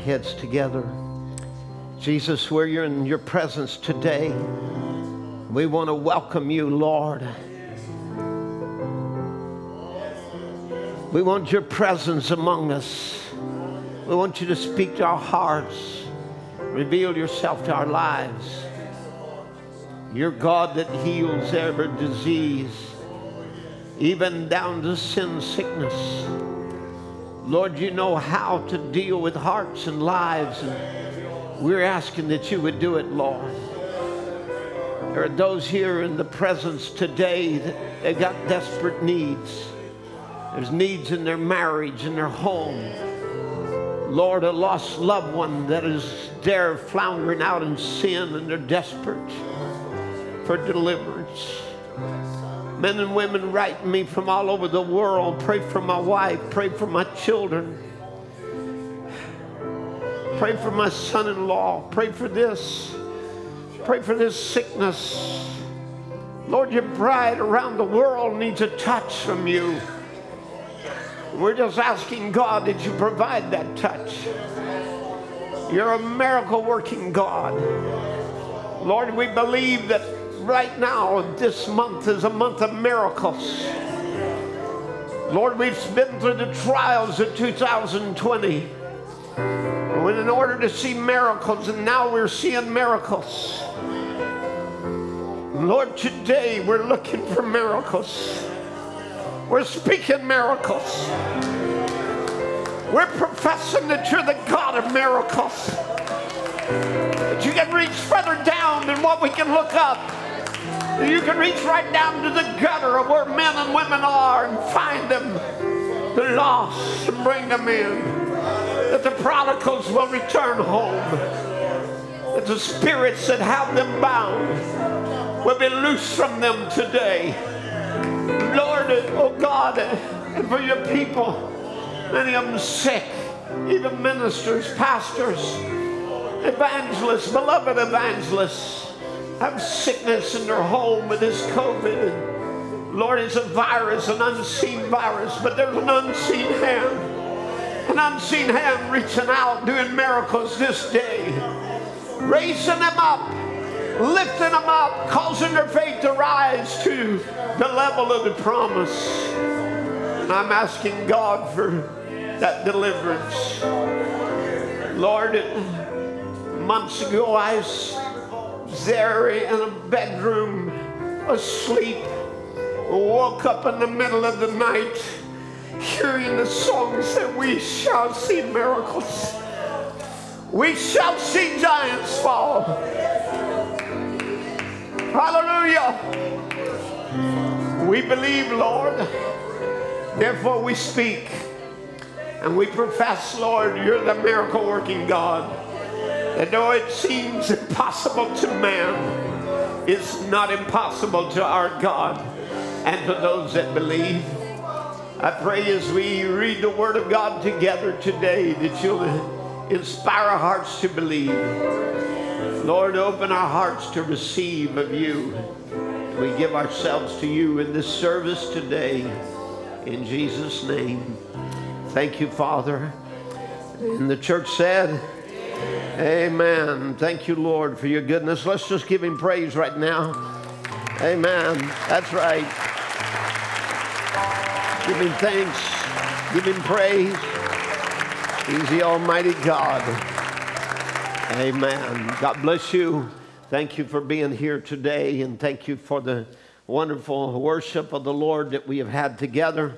heads together. Jesus, we're in your presence today. We want to welcome you, Lord. We want your presence among us. We want you to speak to our hearts, reveal yourself to our lives. You're God that heals every disease, even down to sin sickness. Lord, you know how to deal with hearts and lives, and we're asking that you would do it, Lord. There are those here in the presence today that they got desperate needs. There's needs in their marriage, in their home. Lord, a lost loved one that is there floundering out in sin and they're desperate for deliverance. Men and women write me from all over the world. Pray for my wife. Pray for my children. Pray for my son in law. Pray for this. Pray for this sickness. Lord, your bride around the world needs a touch from you. We're just asking God that you provide that touch. You're a miracle working God. Lord, we believe that right now, this month is a month of miracles. Lord, we've been through the trials of 2020. When in order to see miracles, and now we're seeing miracles. Lord, today we're looking for miracles. We're speaking miracles. We're professing that you're the God of miracles. That you can reach further down than what we can look up. You can reach right down to the gutter of where men and women are and find them, the lost, and bring them in. That the prodigals will return home. That the spirits that have them bound will be loosed from them today. Lord, oh God, and for your people, many of them sick, even ministers, pastors, evangelists, beloved evangelists, have sickness in their home with this COVID. Lord, it's a virus, an unseen virus, but there's an unseen hand, an unseen hand reaching out, doing miracles this day, raising them up lifting them up, causing their faith to rise to the level of the promise. And I'm asking God for that deliverance. Lord, months ago I there in a bedroom asleep, woke up in the middle of the night hearing the songs that we shall see miracles. We shall see giants fall. Hallelujah. We believe, Lord. Therefore, we speak and we profess, Lord, you're the miracle working God. That though it seems impossible to man, it's not impossible to our God and to those that believe. I pray as we read the Word of God together today that you'll inspire our hearts to believe. Lord, open our hearts to receive of you. We give ourselves to you in this service today. In Jesus' name. Thank you, Father. And the church said, Amen. Thank you, Lord, for your goodness. Let's just give him praise right now. Amen. That's right. Give him thanks. Give him praise. He's the Almighty God. Amen. God bless you. Thank you for being here today, and thank you for the wonderful worship of the Lord that we have had together.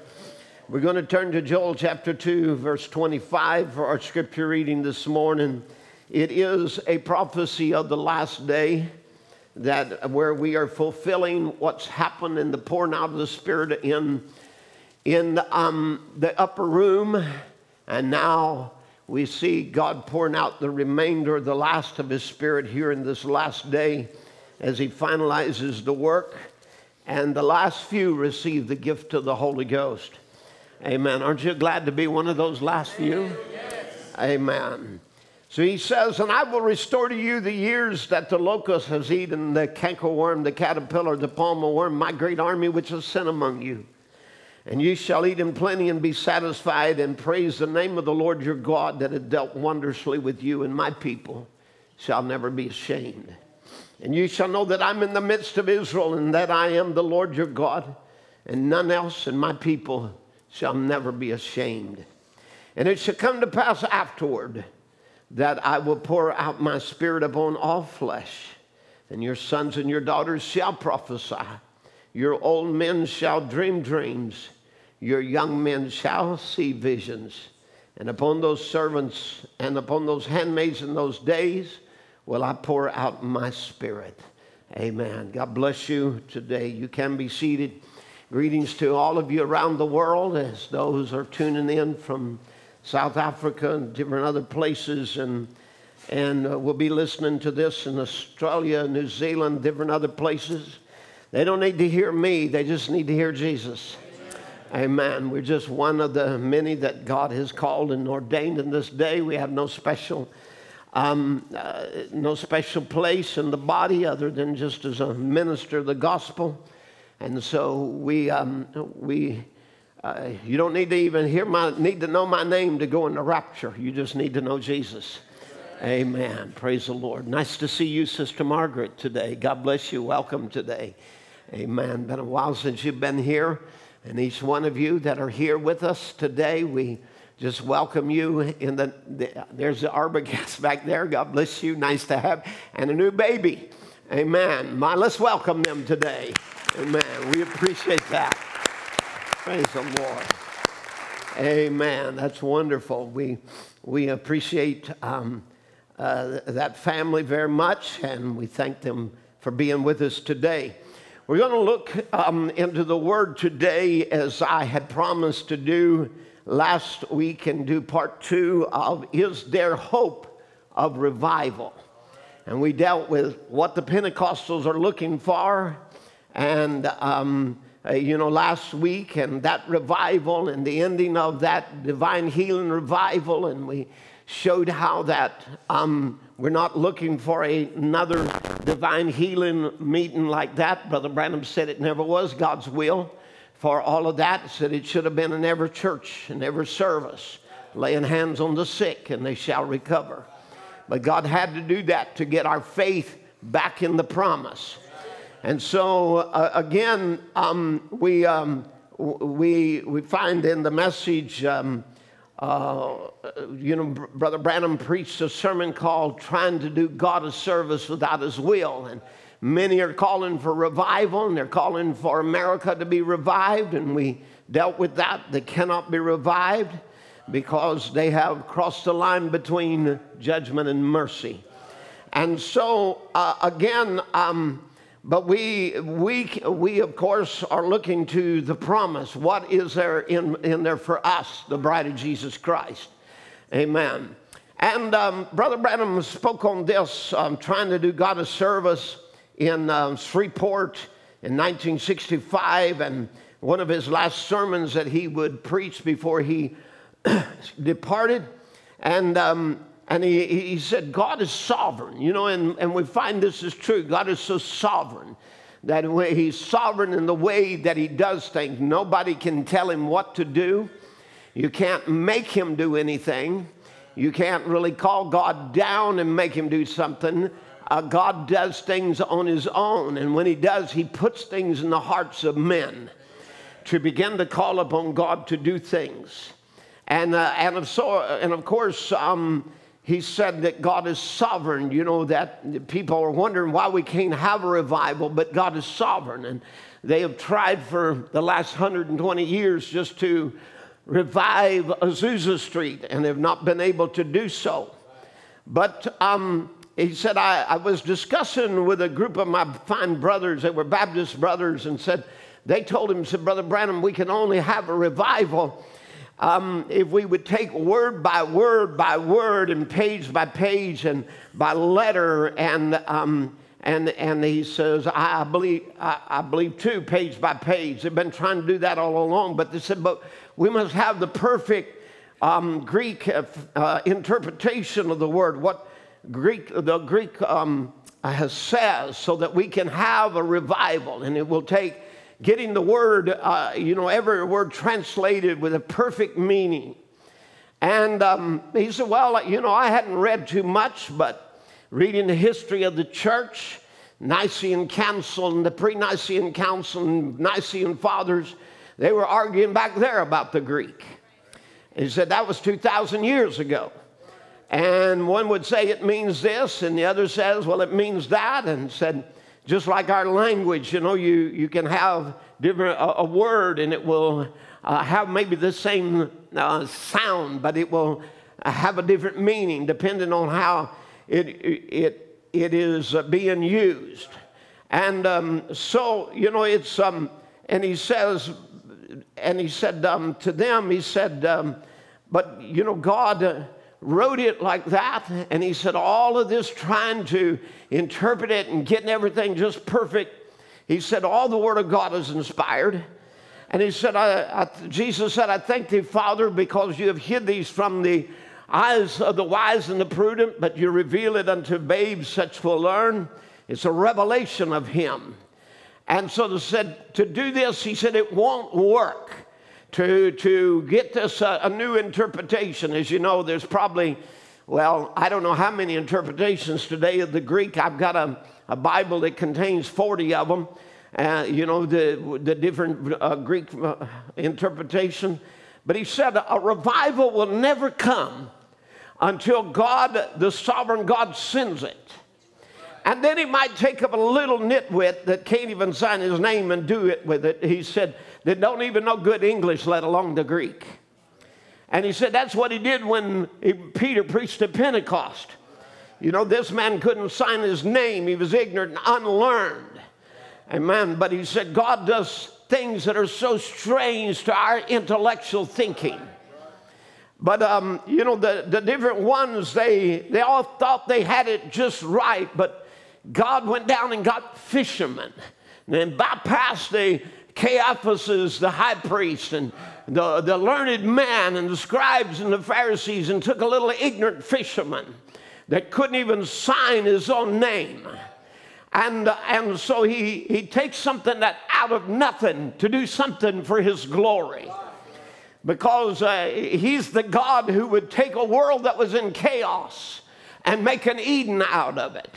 We're going to turn to Joel chapter 2, verse 25 for our scripture reading this morning. It is a prophecy of the last day that where we are fulfilling what's happened in the pouring out of the Spirit in, in um, the upper room, and now we see God pouring out the remainder, the last of His Spirit here in this last day as He finalizes the work. And the last few receive the gift of the Holy Ghost. Amen. Aren't you glad to be one of those last few? Amen. So he says, And I will restore to you the years that the locust has eaten, the cankerworm, the caterpillar, the palmer worm, my great army which is sent among you. And you shall eat in plenty and be satisfied, and praise the name of the Lord your God that had dealt wondrously with you, and my people shall never be ashamed. And you shall know that I'm in the midst of Israel, and that I am the Lord your God, and none else, and my people shall never be ashamed. And it shall come to pass afterward that I will pour out my spirit upon all flesh, and your sons and your daughters shall prophesy. Your old men shall dream dreams, your young men shall see visions. And upon those servants and upon those handmaids in those days will I pour out my spirit. Amen. God bless you today. You can be seated. Greetings to all of you around the world as those are tuning in from South Africa and different other places. And, and uh, we'll be listening to this in Australia, New Zealand, different other places. They don't need to hear me, they just need to hear Jesus. Amen. We're just one of the many that God has called and ordained in this day. We have no special, um, uh, no special place in the body other than just as a minister of the gospel. And so we, um, we, uh, you don't need to even hear my, need to know my name to go in the rapture. You just need to know Jesus. Amen. Praise the Lord. Nice to see you, Sister Margaret, today. God bless you. Welcome today. Amen. Been a while since you've been here. And each one of you that are here with us today, we just welcome you in the, the there's the Arbogast back there. God bless you. Nice to have. And a new baby. Amen. My, let's welcome them today. Amen. We appreciate that. Praise the Lord. Amen. That's wonderful. We, we appreciate um, uh, that family very much, and we thank them for being with us today. We're going to look um, into the Word today as I had promised to do last week and do part two of Is There Hope of Revival? And we dealt with what the Pentecostals are looking for. And, um, uh, you know, last week and that revival and the ending of that divine healing revival. And we showed how that um, we're not looking for a, another divine healing meeting like that. Brother Branham said it never was God's will for all of that. Said it should have been in every church and every service, laying hands on the sick and they shall recover. But God had to do that to get our faith back in the promise. And so, uh, again, um, we, um, we, we find in the message um, uh, you know, Brother Branham preached a sermon called Trying to Do God a Service Without His Will. And many are calling for revival and they're calling for America to be revived. And we dealt with that. They cannot be revived because they have crossed the line between judgment and mercy. And so, uh, again, um, but we, we, we, of course, are looking to the promise. What is there in, in there for us, the bride of Jesus Christ? Amen. And um, Brother Branham spoke on this, um, trying to do God a service in um, Shreveport in 1965. And one of his last sermons that he would preach before he departed. And um, and he, he said, God is sovereign, you know, and, and we find this is true. God is so sovereign that he's sovereign in the way that he does things. Nobody can tell him what to do. You can't make him do anything. You can't really call God down and make him do something. Uh, God does things on his own. And when he does, he puts things in the hearts of men to begin to call upon God to do things. And, uh, and, of, so, and of course, um, he said that God is sovereign. You know, that people are wondering why we can't have a revival, but God is sovereign. And they have tried for the last 120 years just to revive Azusa Street and have not been able to do so. But um, he said, I, I was discussing with a group of my fine brothers, they were Baptist brothers, and said, they told him, said, Brother Branham, we can only have a revival um, if we would take word by word by word and page by page and by letter and um, and and he says I believe I, I, believe too page by page. They've been trying to do that all along, but they said but we must have the perfect um, Greek uh, uh interpretation of the word. What Greek the Greek um, has says so that we can have a revival, and it will take getting the word, uh, you know, every word translated with a perfect meaning. And um, he said, Well, you know, I hadn't read too much, but reading the history of the church, Nicene Council and the pre Nicene Council and Nicene Fathers, they were arguing back there about the Greek. He said that was 2,000 years ago. And one would say it means this, and the other says, well, it means that. And said, just like our language, you know, you, you can have different, a, a word and it will uh, have maybe the same uh, sound, but it will have a different meaning depending on how it, it, it is uh, being used. And um, so, you know, it's, um, and he says, and he said um, to them, he said, um, but, you know, God uh, wrote it like that. And he said, all of this trying to interpret it and getting everything just perfect. He said, all the Word of God is inspired. And he said, I, I, Jesus said, I thank thee, Father, because you have hid these from the eyes of the wise and the prudent, but you reveal it unto babes, such will learn. It's a revelation of him. And so they said, to do this, he said, it won't work to, to get this uh, a new interpretation. As you know, there's probably, well, I don't know how many interpretations today of the Greek. I've got a, a Bible that contains 40 of them. Uh, you know, the, the different uh, Greek uh, interpretation. But he said a revival will never come until God, the sovereign God, sends it. And then he might take up a little nitwit that can't even sign his name and do it with it. He said, that don't even know good English, let alone the Greek. And he said that's what he did when he, Peter preached at Pentecost. You know, this man couldn't sign his name, he was ignorant and unlearned. Amen. But he said God does things that are so strange to our intellectual thinking. But um, you know, the, the different ones, they they all thought they had it just right, but God went down and got fishermen and bypassed the Caiaphas is the high priest and the, the learned man and the scribes and the Pharisees and took a little ignorant fisherman that couldn't even sign his own name. And, and so he, he takes something that out of nothing to do something for his glory. Because uh, he's the God who would take a world that was in chaos and make an Eden out of it.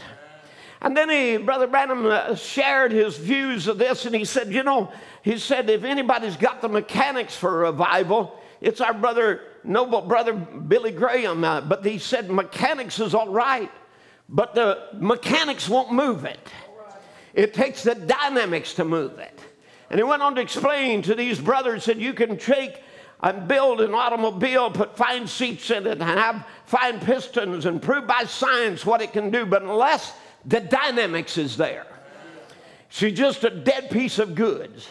And then he, Brother Branham uh, shared his views of this, and he said, You know, he said, if anybody's got the mechanics for revival, it's our brother, noble brother Billy Graham. Uh, but he said, mechanics is all right, but the mechanics won't move it. It takes the dynamics to move it. And he went on to explain to these brothers that you can take and build an automobile, put fine seats in it, and have fine pistons, and prove by science what it can do, but unless the dynamics is there. She's just a dead piece of goods.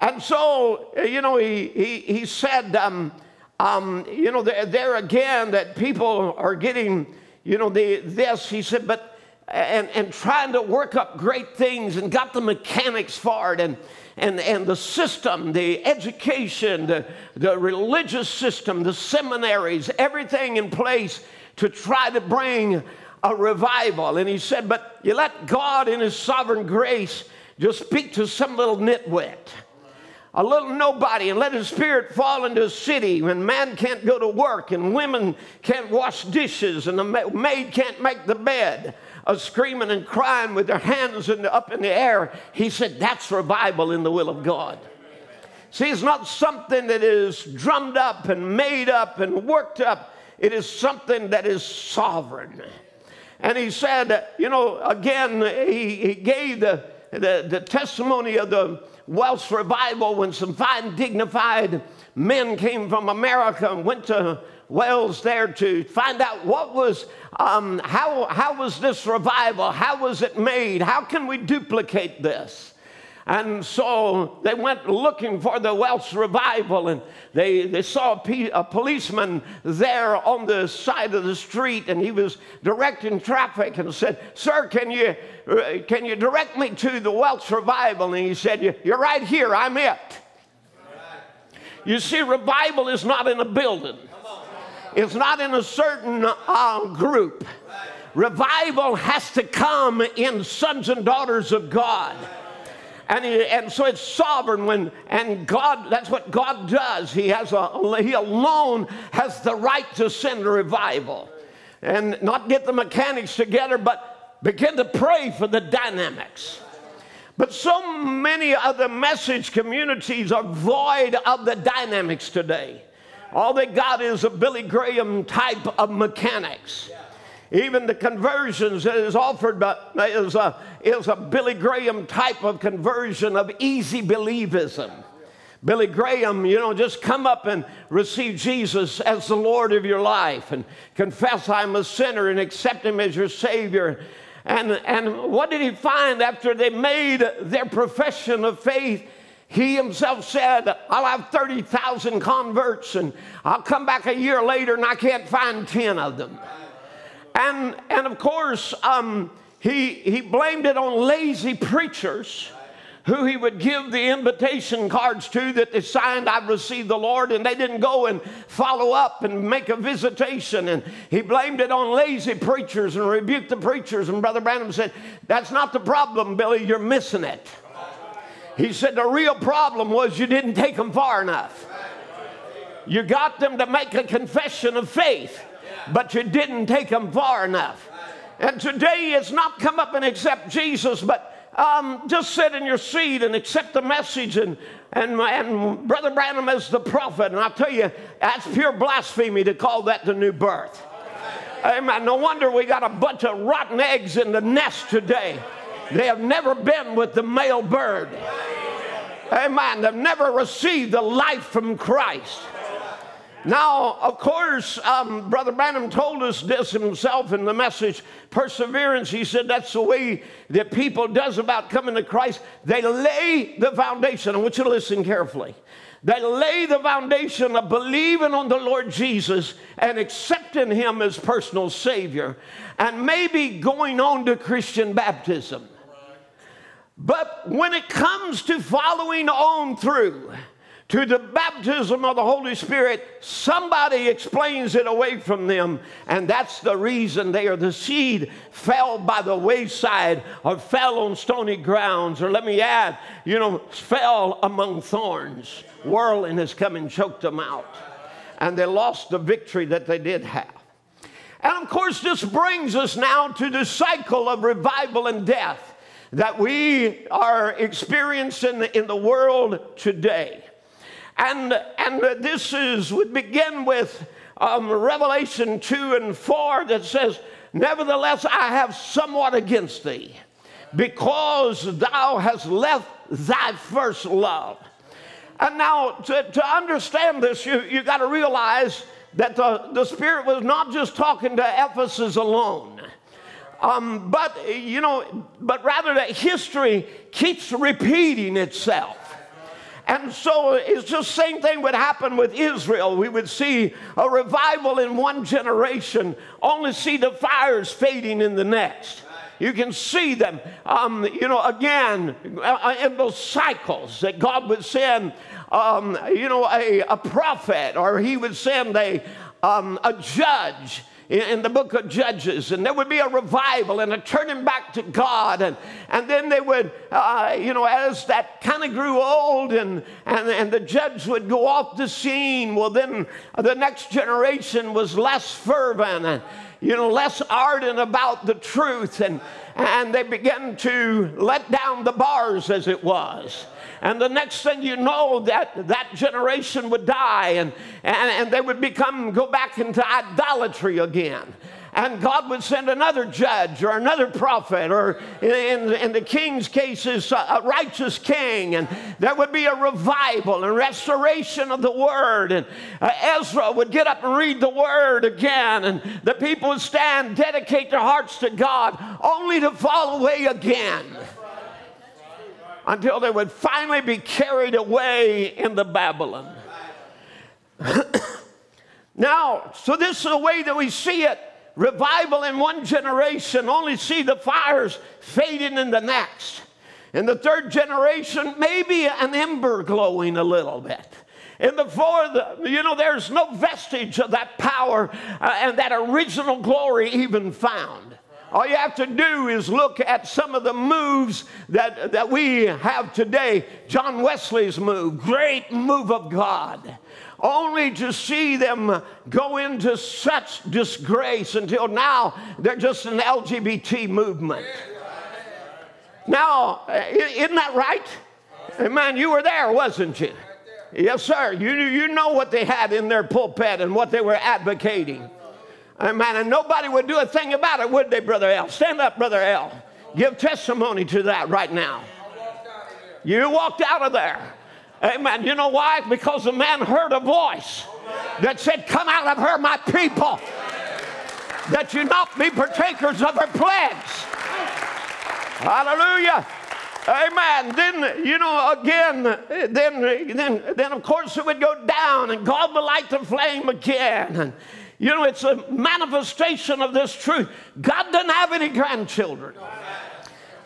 And so, you know, he, he, he said, um, um, you know, there, there, again, that people are getting, you know, the, this. He said, but, and, and trying to work up great things and got the mechanics for it and, and, and the system, the education, the, the religious system, the seminaries, everything in place to try to bring a revival. And he said, But you let God in His sovereign grace just speak to some little nitwit, a little nobody, and let His Spirit fall into a city when man can't go to work and women can't wash dishes and the maid can't make the bed. Uh, screaming and crying with their hands in the, up in the air. He said, That's revival in the will of God. See, it's not something that is drummed up and made up and worked up, it is something that is sovereign. And he said, you know, again, he, he gave the, the, the testimony of the Welsh revival when some fine, dignified men came from America and went to Wales there to find out what was, um, how, how was this revival? How was it made? How can we duplicate this? And so they went looking for the Welsh revival, and they, they saw a, policeman there on the side of the street, and he was directing traffic and said, Sir, can you, uh, can you direct me to the Welsh revival? And he said, You're right here, I'm it. You see, revival is not in a building, it's not in a certain uh, group. Revival has to come in sons and daughters of God. And, he, and so it's sovereign when, and God, that's what God does. He has a, he alone has the right to send a revival. And not get the mechanics together, but begin to pray for the dynamics. But so many of the message communities are void of the dynamics today. All they got is a Billy Graham type of mechanics. Even the conversions that is offered is a, is a Billy Graham type of conversion of easy believism. Billy Graham, you know, just come up and receive Jesus as the Lord of your life and confess I'm a sinner and accept Him as your Savior. And, and what did he find after they made their profession of faith? He himself said, I'll have 30,000 converts and I'll come back a year later and I can't find 10 of them. And, and of course, um, he, he blamed it on lazy preachers who he would give the invitation cards to that they signed, I've received the Lord, and they didn't go and follow up and make a visitation. And he blamed it on lazy preachers and rebuked the preachers. And Brother Branham said, That's not the problem, Billy, you're missing it. He said, The real problem was you didn't take them far enough. You got them to make a confession of faith but you didn't take them far enough. And today it's not come up and accept Jesus, but um, just sit in your seat and accept the message and, and, and Brother Branham is the prophet. And I'll tell you, that's pure blasphemy to call that the new birth. Amen. No wonder we got a bunch of rotten eggs in the nest today. They have never been with the male bird. Amen. They've never received the life from Christ. Now, of course, um, Brother Branham told us this himself in the message, Perseverance. He said that's the way that people does about coming to Christ. They lay the foundation. I want you to listen carefully. They lay the foundation of believing on the Lord Jesus and accepting Him as personal Savior, and maybe going on to Christian baptism. But when it comes to following on through, to the baptism of the Holy Spirit, somebody explains it away from them, and that's the reason they are the seed fell by the wayside or fell on stony grounds, or let me add, you know, fell among thorns. Whirling has come and choked them out, and they lost the victory that they did have. And of course, this brings us now to the cycle of revival and death that we are experiencing in the world today. And, and this is, would begin with um, Revelation 2 and 4 that says, Nevertheless, I have somewhat against thee, because thou hast left thy first love. And now, to, to understand this, you, you got to realize that the, the Spirit was not just talking to Ephesus alone. Um, but you know, but rather that history keeps repeating itself. And so it's just same thing would happen with Israel. We would see a revival in one generation, only see the fires fading in the next. You can see them, um, you know, again uh, in those cycles that God would send, um, you know, a, a prophet or He would send a, um, a judge in the book of Judges, and there would be a revival and a turning back to God. And, and then they would, uh, you know, as that kind of grew old and, and, and the judge would go off the scene, well, then the next generation was less fervent and, you know, less ardent about the truth. And, and they began to let down the bars, as it was. And the next thing you know, that, that generation would die and, and, and they would become, go back into idolatry again. And God would send another judge or another prophet, or in, in the king's cases, a righteous king, and there would be a revival and restoration of the word. And uh, Ezra would get up and read the word again, and the people would stand, dedicate their hearts to God, only to fall away again until they would finally be carried away into Babylon. now, so this is the way that we see it. Revival in one generation, only see the fires fading in the next. In the third generation, maybe an ember glowing a little bit. In the fourth, you know, there's no vestige of that power uh, and that original glory even found All you have to do is look at some of the moves that, that we have today. John Wesley's move, great move of God. Only to see them go into such disgrace until now they're just an LGBT movement. Now, isn't that right? Man, you were there, wasn't you? Yes, sir. You, you know what they had in their pulpit and what they were advocating. Amen. And nobody would do a thing about it, would they, Brother L? Stand up, Brother L. Give testimony to that right now. You walked out of there. Amen. You know why? Because the man heard a voice that said, Come out of her, my people, that you not be partakers of her plagues. Hallelujah. Amen. Then, you know, again, then, then, then of course it would go down and God would light the flame again. And, you know, it's a manifestation of this truth. God doesn't have any grandchildren.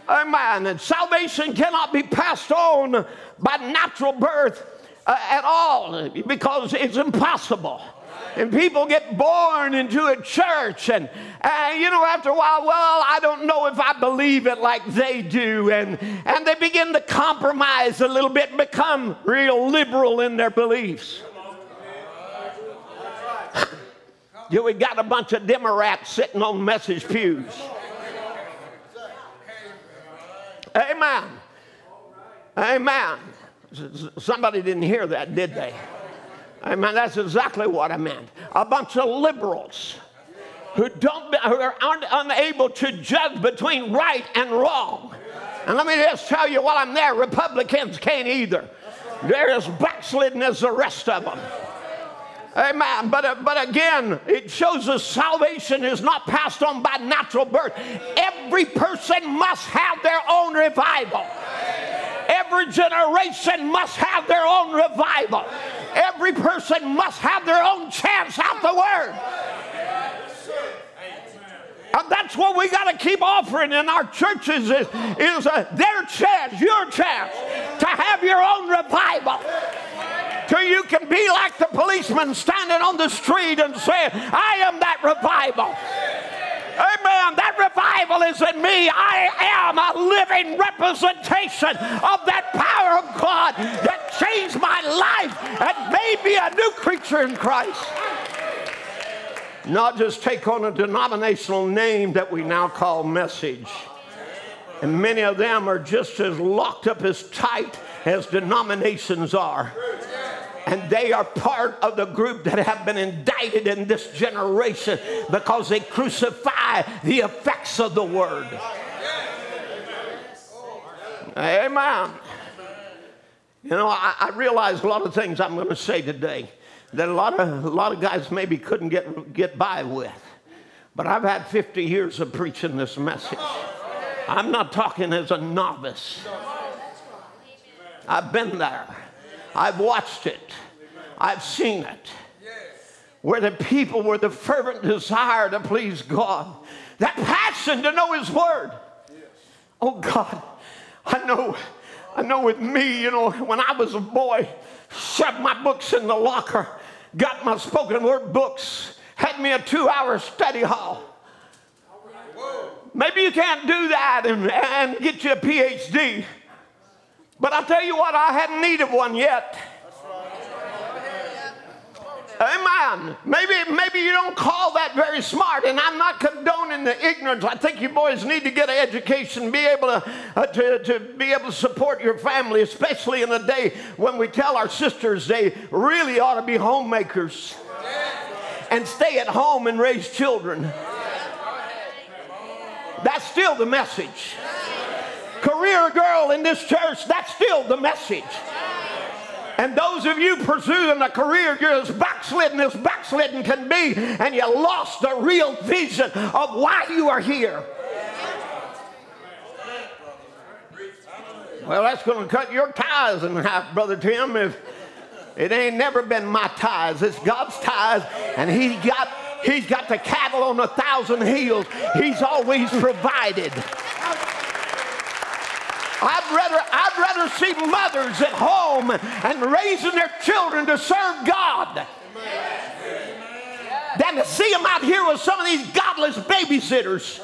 Amen. And salvation cannot be passed on by natural birth uh, at all because it's impossible. And people get born into a church, and, and you know, after a while, well, I don't know if I believe it like they do. And, and they begin to compromise a little bit, become real liberal in their beliefs. You we got a bunch of Democrats sitting on message pews. Amen. Amen. Somebody didn't hear that, did they? Amen. That's exactly what I meant. A bunch of liberals who don't who are unable to judge between right and wrong. And let me just tell you while I'm there, Republicans can't either. They're as backslidden as the rest of them. Amen. But, uh, but again, it shows us salvation is not passed on by natural birth. Every person must have their own revival. Every generation must have their own revival. Every person must have their own chance out the word. And that's what we got to keep offering in our churches is, is uh, their chance, your chance to have your own revival till you can be like the policeman standing on the street and saying, I am that revival. Amen. That revival is in me. I am a living representation of that power of God that changed my life and made me a new creature in Christ. Not just take on a denominational name that we now call message. And many of them are just as locked up as tight as denominations are and they are part of the group that have been indicted in this generation because they crucify the effects of the word. Amen. You know, I, I realize a lot of things I'm going to say today that a lot of a lot of guys maybe couldn't get get by with. But I've had 50 years of preaching this message. I'm not talking as a novice. I've been there. I've watched it, I've seen it. Where the people were the fervent desire to please God, that passion to know His Word. Oh God, I know, I know with me, you know, when I was a boy, shoved my books in the locker, got my spoken word books, had me a two hour study hall. Maybe you can't do that and, and get you a PhD. But I'll tell you what, I hadn't needed one yet. Amen. Maybe, maybe you don't call that very smart, and I'm not condoning the ignorance. I think you boys need to get an education, be able to, uh, to, to be able to support your family, especially in the day when we tell our sisters they really ought to be homemakers and stay at home and raise children. That's still the message career girl in this church, that's still the message. And those of you pursuing a career, you're as backslidden as backslidden can be, and you lost the real vision of why you are here. Well, that's going to cut your ties in half, Brother Tim. If it ain't never been my ties, it's God's ties, and He got He's got the cattle on a thousand hills. He's always provided. I'd rather, I'd rather see mothers at home and raising their children to serve God Amen. than to see them out here with some of these godless babysitters.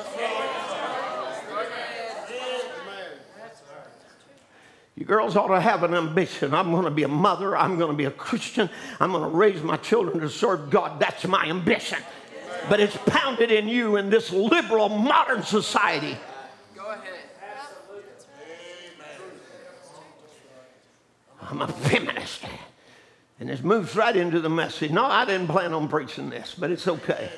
You girls ought to have an ambition. I'm going to be a mother. I'm going to be a Christian. I'm going to raise my children to serve God. That's my ambition. But it's pounded in you in this liberal modern society. I'm a feminist. And this moves right into the message. No, I didn't plan on preaching this, but it's okay.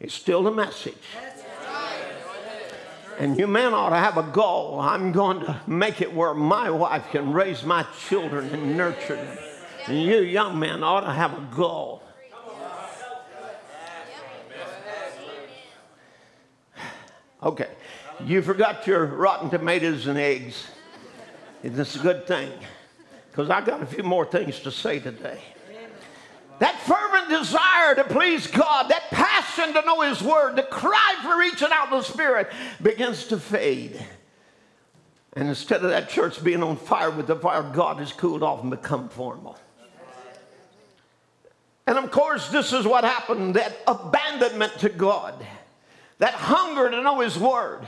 It's still the message. And you men ought to have a goal. I'm going to make it where my wife can raise my children and nurture them. And you young men ought to have a goal. Okay, you forgot your rotten tomatoes and eggs. This is a good thing because I got a few more things to say today. That fervent desire to please God, that passion to know His Word, the cry for reaching out in the Spirit begins to fade. And instead of that church being on fire with the fire, God has cooled off and become formal. And of course, this is what happened that abandonment to God, that hunger to know His Word.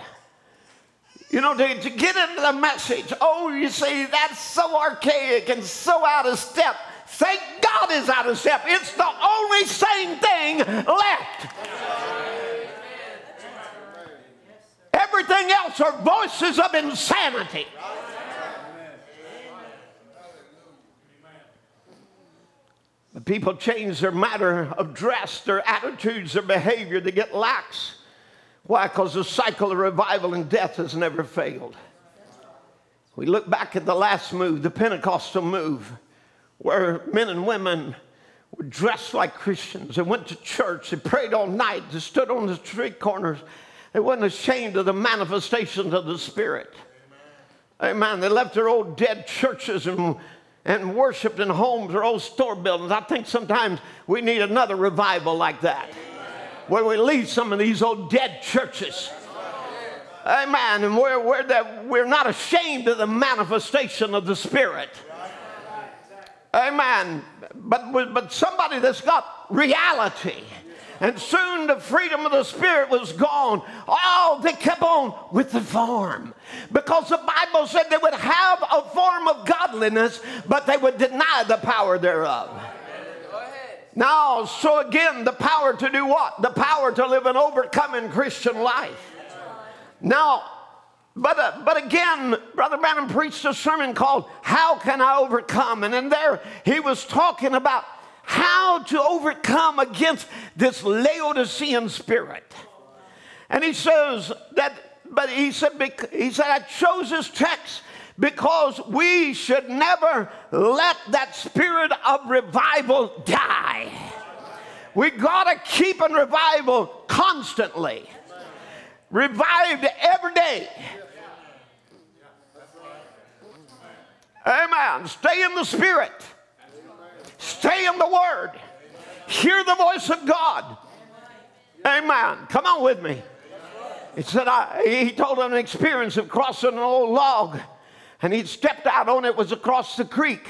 You know, to, to get into the message, oh, you see, that's so archaic and so out of step. Thank God is out of step. It's the only sane thing left. Everything else are voices of insanity. The people change their matter of dress, their attitudes, their behavior. They get lax. Why? Because the cycle of revival and death has never failed. We look back at the last move, the Pentecostal move where men and women were dressed like Christians. They went to church. They prayed all night. They stood on the street corners. They weren't ashamed of the manifestations of the Spirit. Amen. Amen. They left their old dead churches and, and worshiped in homes or old store buildings. I think sometimes we need another revival like that, where we leave some of these old dead churches. Amen. And we're, we're, that, we're not ashamed of the manifestation of the Spirit. Amen. But, but somebody that's got reality. And soon the freedom of the Spirit was gone. Oh, they kept on with the form. Because the Bible said they would have a form of godliness, but they would deny the power thereof. Now, so again, the power to do what? The power to live an overcoming Christian life. Now, but, uh, but again, Brother Branham preached a sermon called How Can I Overcome? And in there, he was talking about how to overcome against this Laodicean spirit. And he says that, but he said, he said, I chose this text because we should never let that spirit of revival die. We got to keep in revival constantly, revived every day. Amen. Stay in the Spirit. Stay in the Word. Hear the voice of God. Amen. Come on with me. He said, I, he told an experience of crossing an old log, and he'd stepped out on it, was across the creek.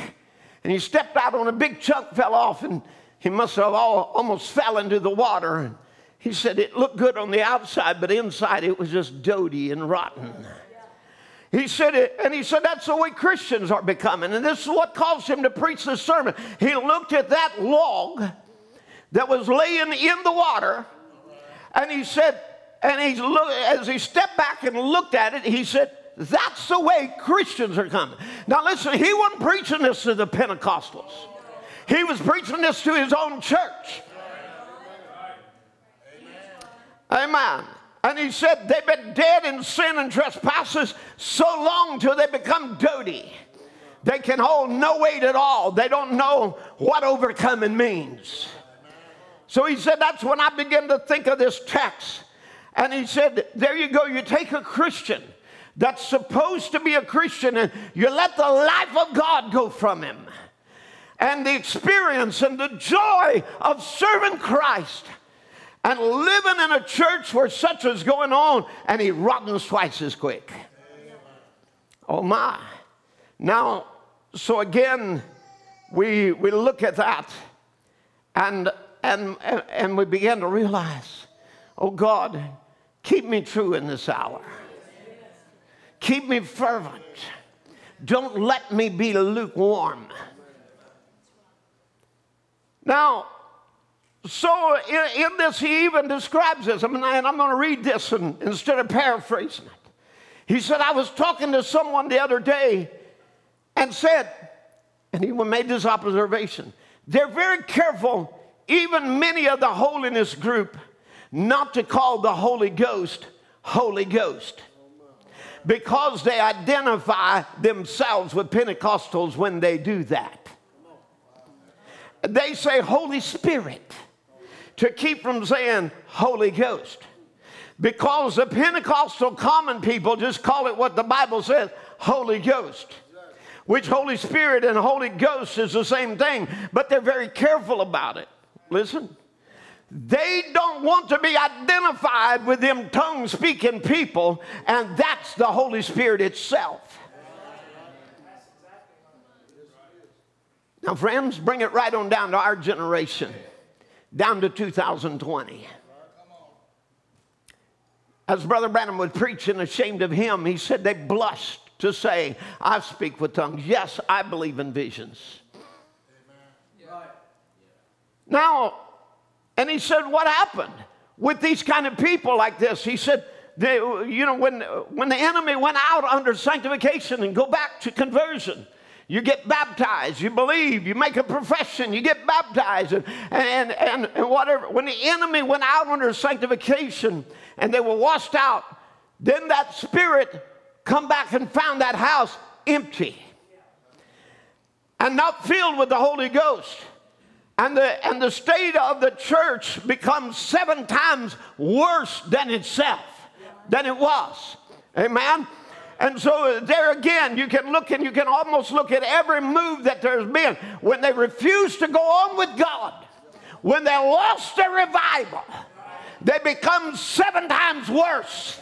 And he stepped out on a big chunk, fell off, and he must have all, almost fell into the water. And he said it looked good on the outside, but inside it was just doty and rotten. He said it, and he said that's the way Christians are becoming. And this is what caused him to preach this sermon. He looked at that log that was laying in the water, and he said, and he looked as he stepped back and looked at it, he said, That's the way Christians are coming. Now listen, he wasn't preaching this to the Pentecostals. He was preaching this to his own church. Amen. And he said they've been dead in sin and trespasses so long till they become doty. They can hold no weight at all. They don't know what overcoming means. So he said, That's when I began to think of this text. And he said, There you go. You take a Christian that's supposed to be a Christian and you let the life of God go from him. And the experience and the joy of serving Christ and living in a church where such is going on, and he rottens twice as quick. Oh my. Now, so again, we, we look at that and, and, and we begin to realize, oh God, keep me true in this hour. Keep me fervent. Don't let me be lukewarm. Now, so in, in this, he even describes this, and I'm going to read this and, instead of paraphrasing it. He said, I was talking to someone the other day and said, and he made this observation they're very careful, even many of the holiness group, not to call the Holy Ghost Holy Ghost because they identify themselves with Pentecostals when they do that. They say Holy Spirit to keep from saying Holy Ghost. Because the Pentecostal common people just call it what the Bible says Holy Ghost, which Holy Spirit and Holy Ghost is the same thing, but they're very careful about it. Listen. They don't want to be identified with them tongue speaking people, and that's the Holy Spirit itself. Now, friends, bring it right on down to our generation, down to 2020. As Brother Branham was preaching, ashamed of him, he said they blushed to say, I speak with tongues. Yes, I believe in visions. Now, and he said, What happened with these kind of people like this? He said, they, you know, when, when the enemy went out under sanctification and go back to conversion, you get baptized, you believe, you make a profession, you get baptized, and, and, and, and whatever. When the enemy went out under sanctification and they were washed out, then that spirit come back and found that house empty and not filled with the Holy Ghost and the, and the state of the church becomes seven times worse than itself, than it was. Amen? And so there again, you can look and you can almost look at every move that there's been. When they refuse to go on with God, when they lost their revival, they become seven times worse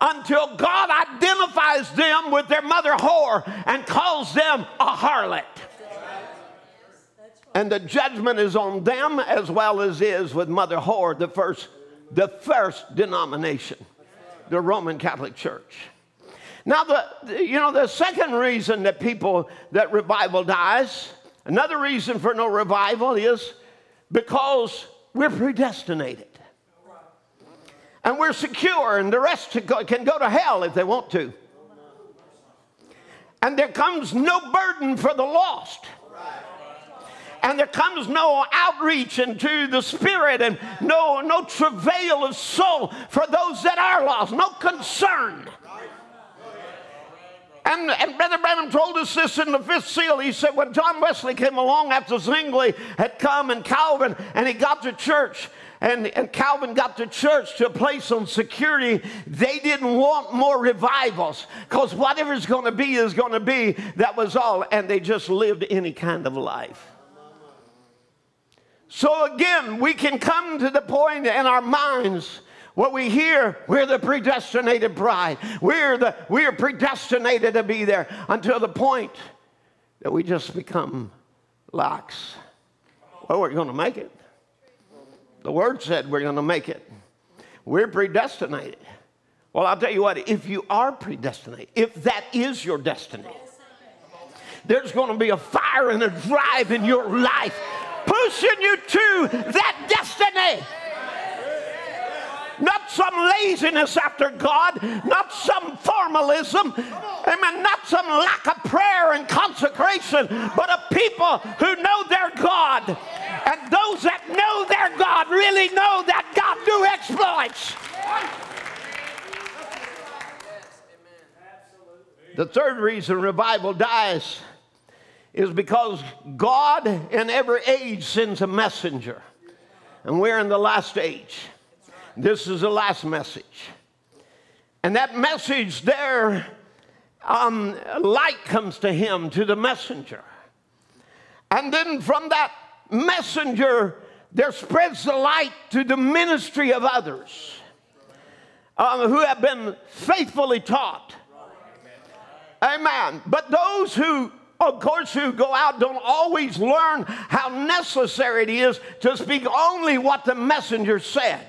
until God identifies them with their mother whore and calls them a harlot. And the judgment is on them as well as is with Mother Whore, the first, the first denomination, the Roman Catholic Church. Now, the, you know, the second reason that people, that revival dies, another reason for no revival is because we're predestinated. And we're secure, and the rest can go to hell if they want to. And there comes no burden for the lost and there comes no outreach into the spirit and no, no travail of soul for those that are lost, no concern. And, and Brother Branham told us this in the fifth seal. He said, when John Wesley came along after Zwingli had come and Calvin, and he got to church, and, and Calvin got to church to a place on security, they didn't want more revivals because whatever's going to be is going to be. That was all. And they just lived any kind of life. So again, we can come to the point in our minds what we hear, we're the predestinated bride. We're the we're predestinated to be there until the point that we just become lax. Well, we're going to make it. The word said we're going to make it. We're predestinated. Well, I'll tell you what, if you are predestinated, if that is your destiny, there's going to be a fire and a drive in your life pushing you to that destiny. Not some laziness after God, not some formalism, amen, not some lack of prayer and consecration, but a people who know their God. And those that know their God really know that God do exploits. The third reason revival dies is because God in every age sends a messenger. And we're in the last age. This is the last message. And that message there, um, light comes to him, to the messenger. And then from that messenger, there spreads the light to the ministry of others um, who have been faithfully taught. Amen. But those who of course, who go out don't always learn how necessary it is to speak only what the messenger said.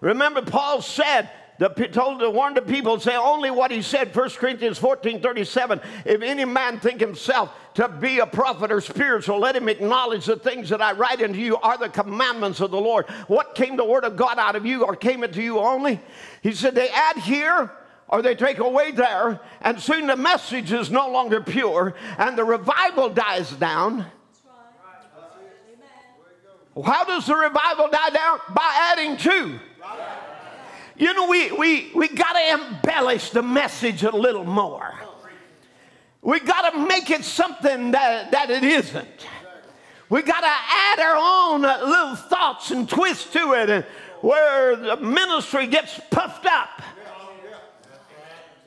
Remember, Paul said the, told to warn the people, say only what he said, 1 Corinthians 14 37. If any man think himself to be a prophet or spiritual, let him acknowledge the things that I write unto you are the commandments of the Lord. What came the word of God out of you, or came it to you only? He said, they add here or they take away there, and soon the message is no longer pure, and the revival dies down. How does the revival die down? By adding to. You know, we, we, we got to embellish the message a little more. We got to make it something that, that it isn't. We got to add our own uh, little thoughts and twists to it, and where the ministry gets puffed up.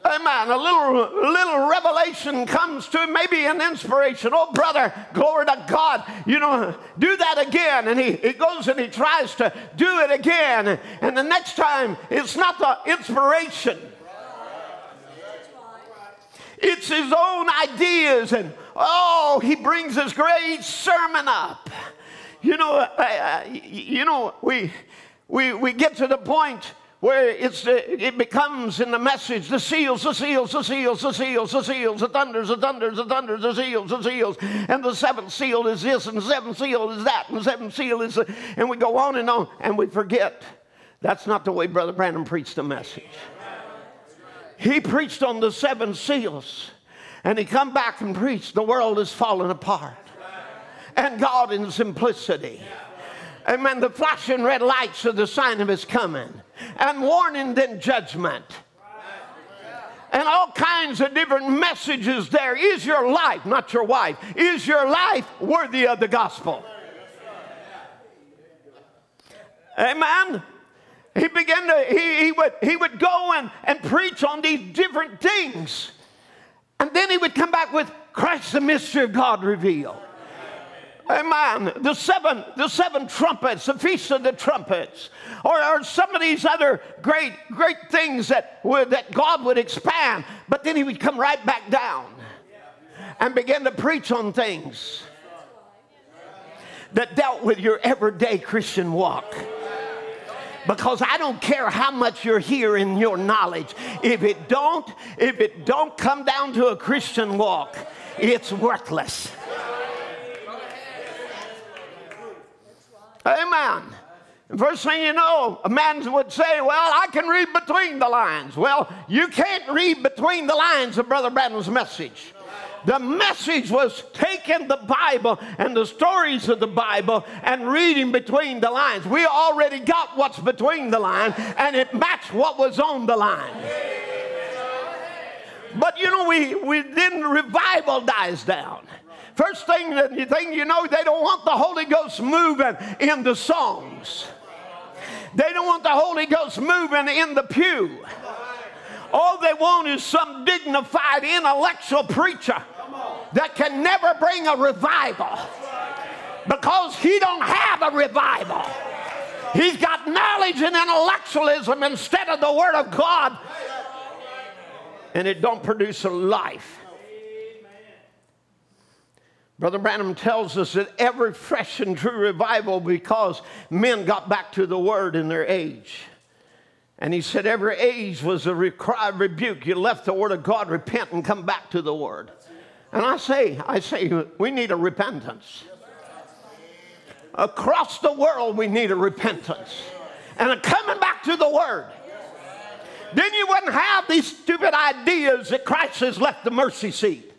Amen. A little, little revelation comes to him, maybe an inspiration. Oh, brother, glory to God. You know, do that again. And he, he goes and he tries to do it again. And the next time, it's not the inspiration, it's his own ideas. And oh, he brings his great sermon up. You know, uh, you know, we, we, we get to the point where it's, uh, it becomes in the message the seals, the seals, the seals, the seals, the seals, the thunders, the thunders, the thunders, the seals, the seals, and the seventh seal is this, and the seventh seal is that, and the seventh seal is, uh, and we go on and on, and we forget. That's not the way Brother Branham preached the message. He preached on the seven seals, and he come back and preached the world is falling apart, and God in simplicity. Amen. The flashing red lights are the sign of his coming and warning than judgment. And all kinds of different messages there. Is your life, not your wife, is your life worthy of the gospel? Amen. He began to, he, he, would, he would go and, and preach on these different things. And then he would come back with Christ, the mystery of God revealed. Amen. The seven, the seven trumpets, the feast of the trumpets, or, or some of these other great, great things that would, that God would expand, but then He would come right back down and begin to preach on things that dealt with your everyday Christian walk. Because I don't care how much you're here in your knowledge, if it don't, if it don't come down to a Christian walk, it's worthless. Amen. First thing you know, a man would say, Well, I can read between the lines. Well, you can't read between the lines of Brother Branham's message. The message was taking the Bible and the stories of the Bible and reading between the lines. We already got what's between the line, and it matched what was on the line. But you know, we, we then revival dies down. First thing that you think you know, they don't want the Holy Ghost moving in the songs. They don't want the Holy Ghost moving in the pew. All they want is some dignified intellectual preacher that can never bring a revival because he don't have a revival. He's got knowledge and intellectualism instead of the word of God and it don't produce a life. Brother Branham tells us that every fresh and true revival because men got back to the word in their age. And he said every age was a rebuke. You left the word of God, repent and come back to the word. And I say, I say, we need a repentance. Across the world, we need a repentance and a coming back to the word. Then you wouldn't have these stupid ideas that Christ has left the mercy seat.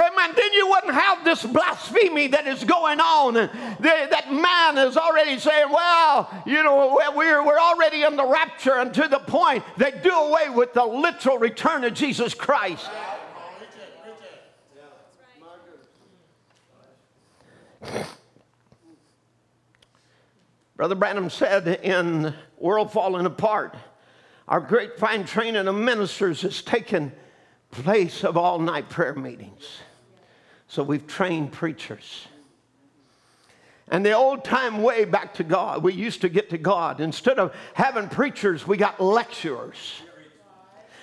Amen. Then you wouldn't have this blasphemy that is going on. That man is already saying, well, you know, we're, we're already in the rapture, and to the point they do away with the literal return of Jesus Christ. Brother Branham said in World Falling Apart, our great fine training of ministers has taken place of all night prayer meetings. So we've trained preachers. And the old time way back to God, we used to get to God. Instead of having preachers, we got lecturers.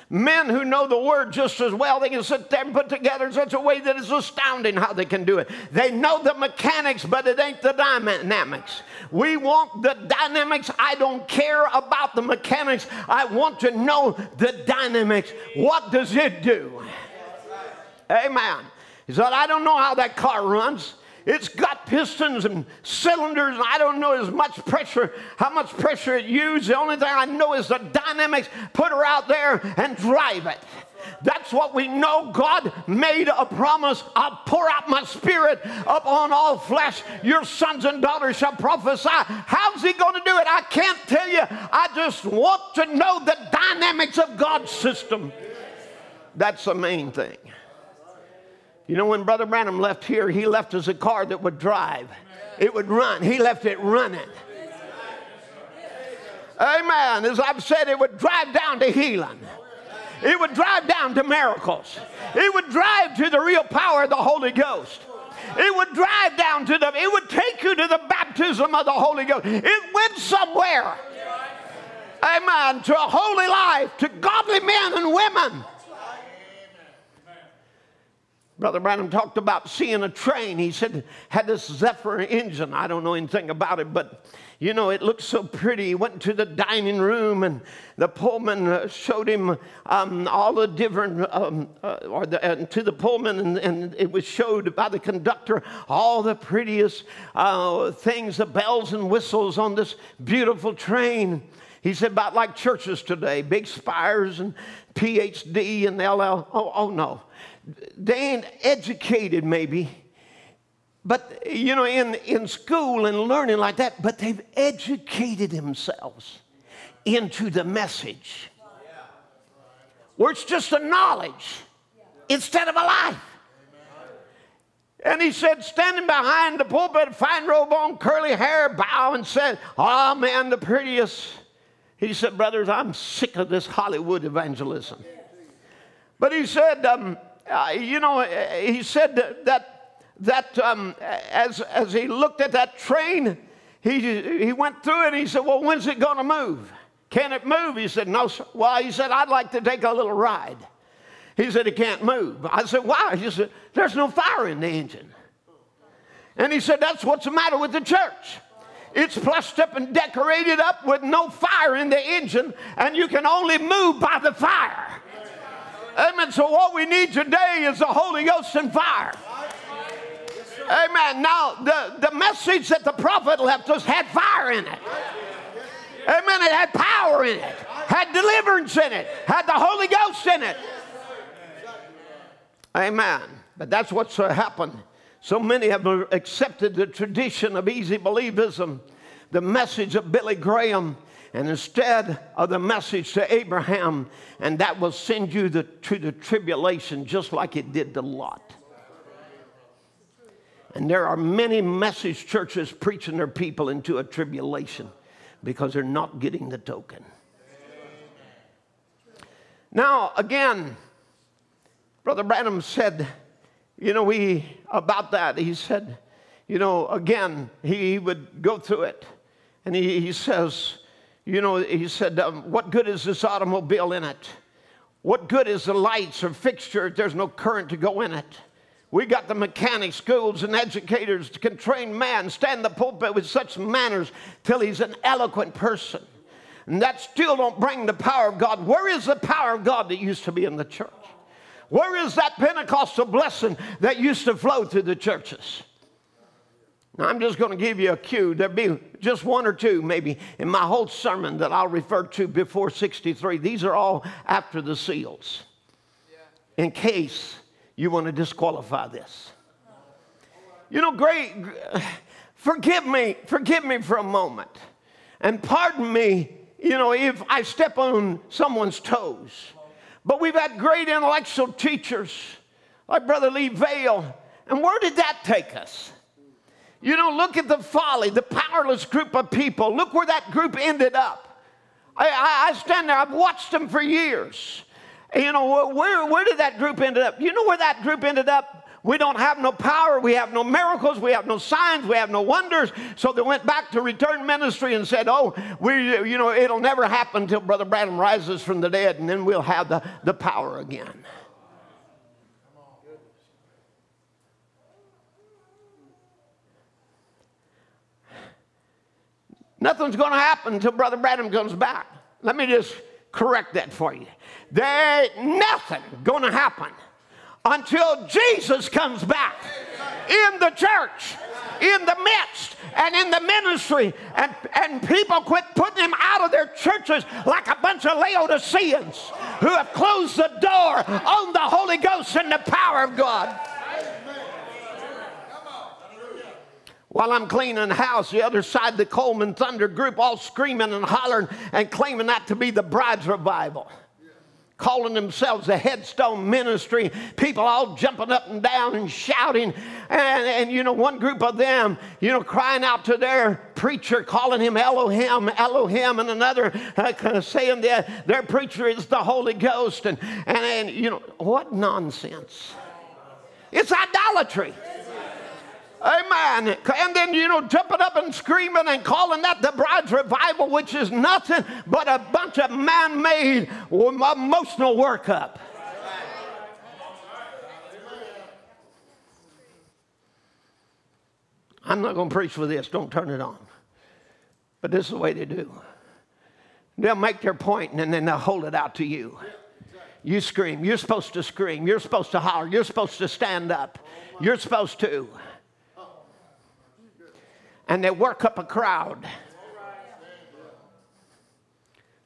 Men who know the word just as well, they can sit there and put together in such a way that it's astounding how they can do it. They know the mechanics, but it ain't the dynamics. We want the dynamics. I don't care about the mechanics. I want to know the dynamics. What does it do? Amen. He said, I don't know how that car runs. It's got pistons and cylinders, and I don't know as much pressure, how much pressure it uses. The only thing I know is the dynamics. Put her out there and drive it. That's what we know. God made a promise. I'll pour out my spirit upon all flesh. Your sons and daughters shall prophesy. How's he going to do it? I can't tell you. I just want to know the dynamics of God's system. That's the main thing. You know, when Brother Branham left here, he left us a car that would drive, it would run. He left it running. Amen. As I've said, it would drive down to healing. It would drive down to miracles. It would drive to the real power of the Holy Ghost. It would drive down to the, it would take you to the baptism of the Holy Ghost. It went somewhere. Amen. To a holy life, to godly men and women. Brother Branham talked about seeing a train. He said, had this Zephyr engine. I don't know anything about it, but you know, it looked so pretty. He went to the dining room, and the Pullman uh, showed him um, all the different, um, uh, or the, to the Pullman, and, and, it was showed by the conductor all the prettiest uh, things, the bells and whistles on this beautiful train. He said, about like churches today, big spires and PhD and LL. Oh, oh no they ain't educated maybe but you know in, in school and learning like that but they've educated themselves into the message where it's just a knowledge instead of a life and he said, standing behind the pulpit, fine robe on, curly hair, bow, and said, Oh man, the prettiest. He said, Brothers, I'm sick of this Hollywood evangelism. But he said, um, uh, you know, uh, he said that, that, um, as, as he looked at that train, he, he went through it and he said, Well, when's it going to move? Can it move? He said, No, sir. Well, he said, I'd like to take a little ride. He said, It can't move. I said, Why? He said, There's no fire in the engine. And he said, That's what's the matter with the church. It's plussed up and decorated up with no fire in the engine, and you can only move by the fire. Amen. So what we need today is the Holy Ghost and fire. Amen. Now, the, the message that the prophet left us had fire in it. Amen. It had power in it, had deliverance in it, had the Holy Ghost in it. Amen. But that's what's uh, happened. So many have uh, accepted the tradition of easy believism, the message of Billy Graham, and instead of the message to Abraham, and that will send you the, to the tribulation just like it did to Lot. And there are many message churches preaching their people into a tribulation because they're not getting the token. Now, again, Brother Branham said, you know, we, about that, he said, you know, again, he, would go through it. And he, he says, you know, he said, um, What good is this automobile in it? What good is the lights or fixture if there's no current to go in it? We got the mechanics, schools, and educators to can train man, stand the pulpit with such manners till he's an eloquent person. And that still don't bring the power of God. Where is the power of God that used to be in the church? Where is that Pentecostal blessing that used to flow through the churches? Now, I'm just going to give you a cue. There'll be just one or two, maybe, in my whole sermon that I'll refer to before 63. These are all after the seals, in case you want to disqualify this. You know, great, forgive me, forgive me for a moment, and pardon me, you know, if I step on someone's toes. But we've had great intellectual teachers like Brother Lee Vayle, and where did that take us? You know, look at the folly, the powerless group of people. Look where that group ended up. I, I, stand there, I've watched them for years. You know, where, where did that group end up? You know where that group ended up? We don't have no power. We have no miracles. We have no signs. We have no wonders. So they went back to return ministry and said, Oh, we, you know, it'll never happen until Brother Branham rises from the dead, and then we'll have the, the power again. Nothing's going to happen until Brother Branham comes back. Let me just correct that for you. There ain't nothing going to happen until Jesus comes back in the church, in the midst, and in the ministry. And, and people quit putting him out of their churches like a bunch of Laodiceans who have closed the door on the Holy Ghost and the power of God. While I'm cleaning the house, the other side, the Coleman Thunder group all screaming and hollering and claiming that to be the bride's revival. Calling themselves the headstone ministry. People all jumping up and down and shouting. And, and you know one group of them you know crying out to their preacher calling him elohim elohim and another uh, saying that their preacher is the holy ghost. And, and, and you know what nonsense. It's idolatry Amen. And then, you know, jumping up and screaming and calling that the bride's revival, which is nothing but a bunch of man made um, emotional workup. I'm not going to preach for this. Don't turn it on. But this is the way they do. They'll make their point and then they'll hold it out to you. You scream. You're supposed to scream. You're supposed to holler. You're supposed to stand up. You're supposed to and they work up a crowd.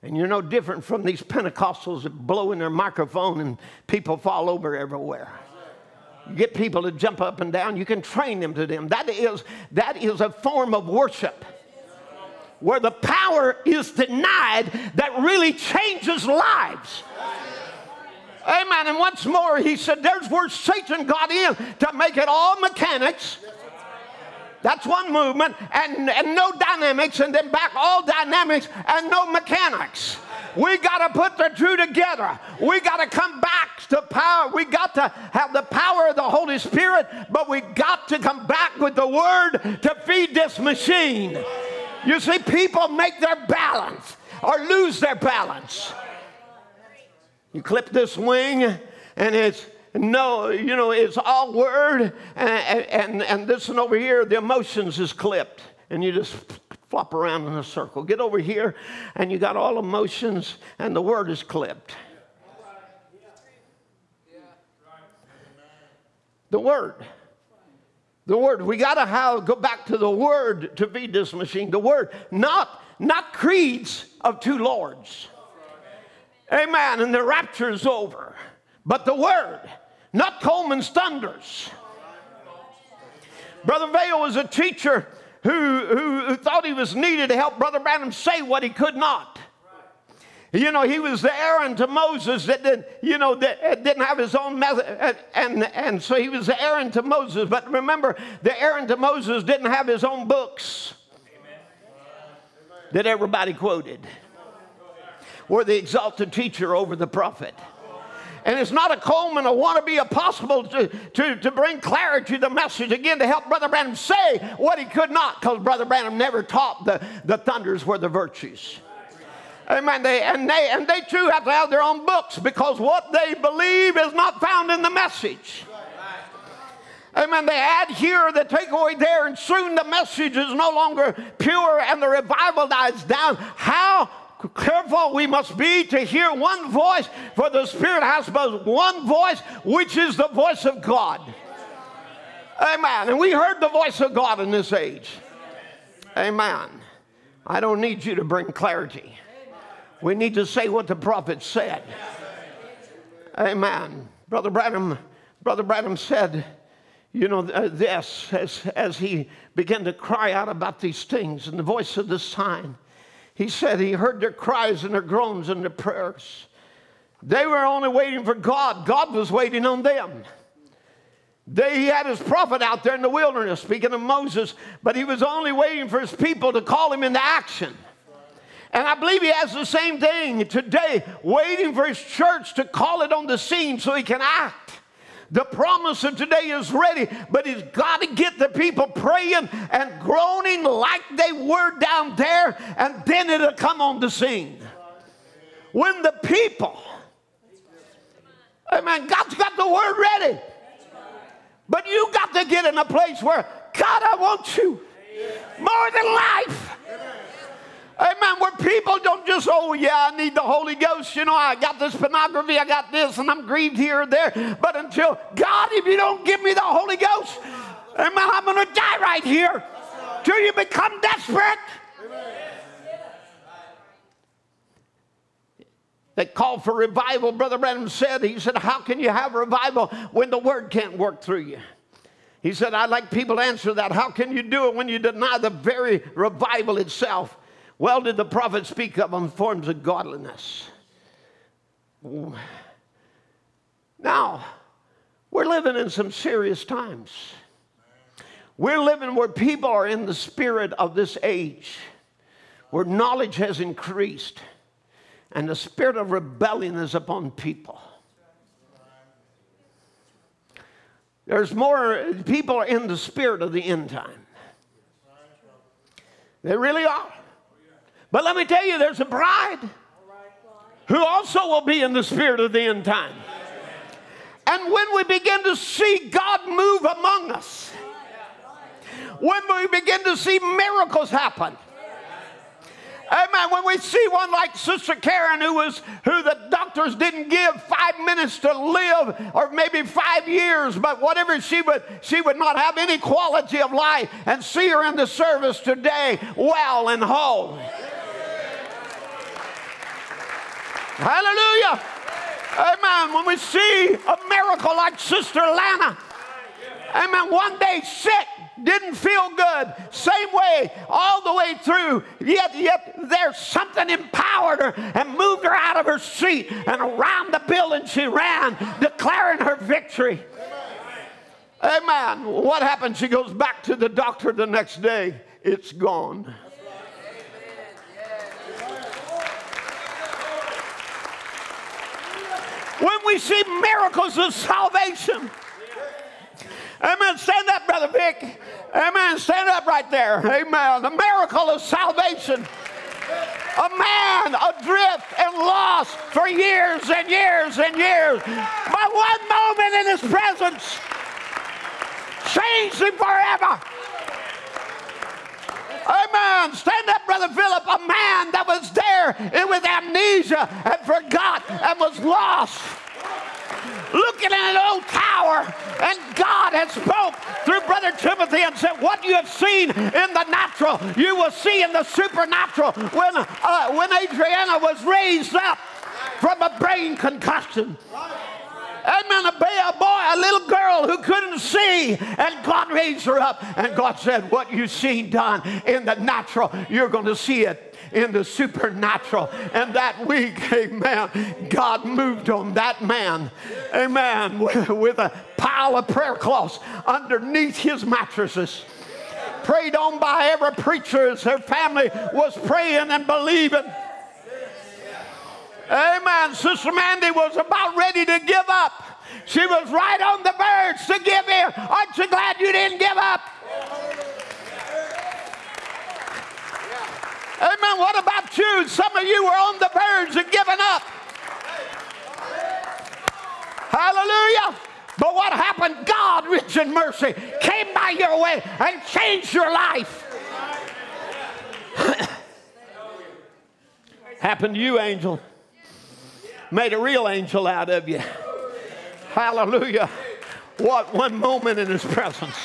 And you're no different from these Pentecostals that blow in their microphone and people fall over everywhere. You get people to jump up and down, you can train them to them. That is, that is a form of worship where the power is denied that really changes lives. Amen. And once more, he said, There's where Satan got in to make it all mechanics that's one movement, and, and no dynamics, and then back all dynamics and no mechanics. We got to put the two together. We got to come back to power. We got to have the power of the Holy Spirit, but we got to come back with the Word to feed this machine. You see, people make their balance or lose their balance. You clip this wing, and it's no, you know, it's all word, and, and, and this one over here, the emotions is clipped, and you just flop around in a circle. Get over here, and you got all emotions, and the word is clipped. The word. The word. We got to go back to the word to feed this machine. The word, not not creeds of two lords. Amen. And the rapture is over, but the word not Coleman's thunders. Brother Vayle was a teacher who, who, who, thought he was needed to help Brother Branham say what he could not. You know, he was the Aaron to Moses that didn't, you know, that uh, didn't have his own method, and, and, and so he was the Aaron to Moses. But remember, the Aaron to Moses didn't have his own books that everybody quoted, or the exalted teacher over the prophet. And it's not a Coleman or wannabe apostle to, to, to bring clarity to the message again to help Brother Branham say what he could not, because Brother Branham never taught the, the thunders were the virtues. Amen. They, and, they, and they too have to have their own books because what they believe is not found in the message. Amen. They add here, they take away there, and soon the message is no longer pure and the revival dies down. How careful we must be to hear one voice, for the Spirit has but one voice, which is the voice of God. Amen. And we heard the voice of God in this age. Amen. I don't need you to bring clarity. We need to say what the prophet said. Amen. Brother Branham, Brother Branham said, you know, uh, this as, as he began to cry out about these things and the voice of the sign. He said he heard their cries and their groans and their prayers. They were only waiting for God, God was waiting on them. They, he had his prophet out there in the wilderness, speaking of Moses, but he was only waiting for his people to call him into action. And I believe he has the same thing today, waiting for his church to call it on the scene so he can act. The promise of today is ready, but he's got to get the people praying and groaning like they were down there, and then it'll come on the scene. When the people, amen, God's got the word ready. But you got to get in a place where, God, I want you more than life. Amen. Where people don't just, oh, yeah, I need the Holy Ghost. You know, I got this pornography, I got this, and I'm grieved here or there. But until, God, if you don't give me the Holy Ghost, amen, I'm going to die right here till you become desperate. They called for revival. Brother Branham said, he said, How can you have revival when the word can't work through you? He said, I'd like people to answer that. How can you do it when you deny the very revival itself? Well, did the prophet speak of forms of godliness? Now, we're living in some serious times. We're living where people are in the spirit of this age, where knowledge has increased, and the spirit of rebellion is upon people. There's more people are in the spirit of the end time. They really are. But let me tell you, there's a bride who also will be in the spirit of the end time. And when we begin to see God move among us, when we begin to see miracles happen, Amen. When we see one like Sister Karen, who was who the doctors didn't give five minutes to live, or maybe five years, but whatever she would, she would not have any quality of life, and see her in the service today, well and whole. Hallelujah. Amen. When we see a miracle like Sister Lana, amen, one day sick, didn't feel good, same way, all the way through, yet, yet there's something empowered her and moved her out of her seat and around the building she ran, declaring her victory. Amen. What happened? She goes back to the doctor the next day. It's gone. When we see miracles of salvation. Amen. Stand up, Brother Vic. Amen. Stand up right there. Amen. The miracle of salvation. A man adrift and lost for years and years and years. But one moment in his presence changed him forever. Amen. Stand up, Brother Philip. A man that was there with amnesia and forgot and was lost. Looking at an old tower, and God had spoke through Brother Timothy and said, "What you have seen in the natural, you will see in the supernatural." When uh, when Adriana was raised up from a brain concussion. Amen. A, a boy, a little girl who couldn't see, and God raised her up. And God said, What you've seen done in the natural, you're going to see it in the supernatural. And that week, amen, God moved on that man, amen, with a pile of prayer cloths underneath his mattresses. Prayed on by every preacher as her family was praying and believing. Amen. Sister Mandy was about ready to give up. She was right on the verge to give in. Aren't you glad you didn't give up? Amen. What about you? Some of you were on the verge of giving up. Hallelujah. But what happened? God, rich in mercy, came by your way and changed your life. happened to you, angel made a real angel out of you. Hallelujah. What one moment in his presence.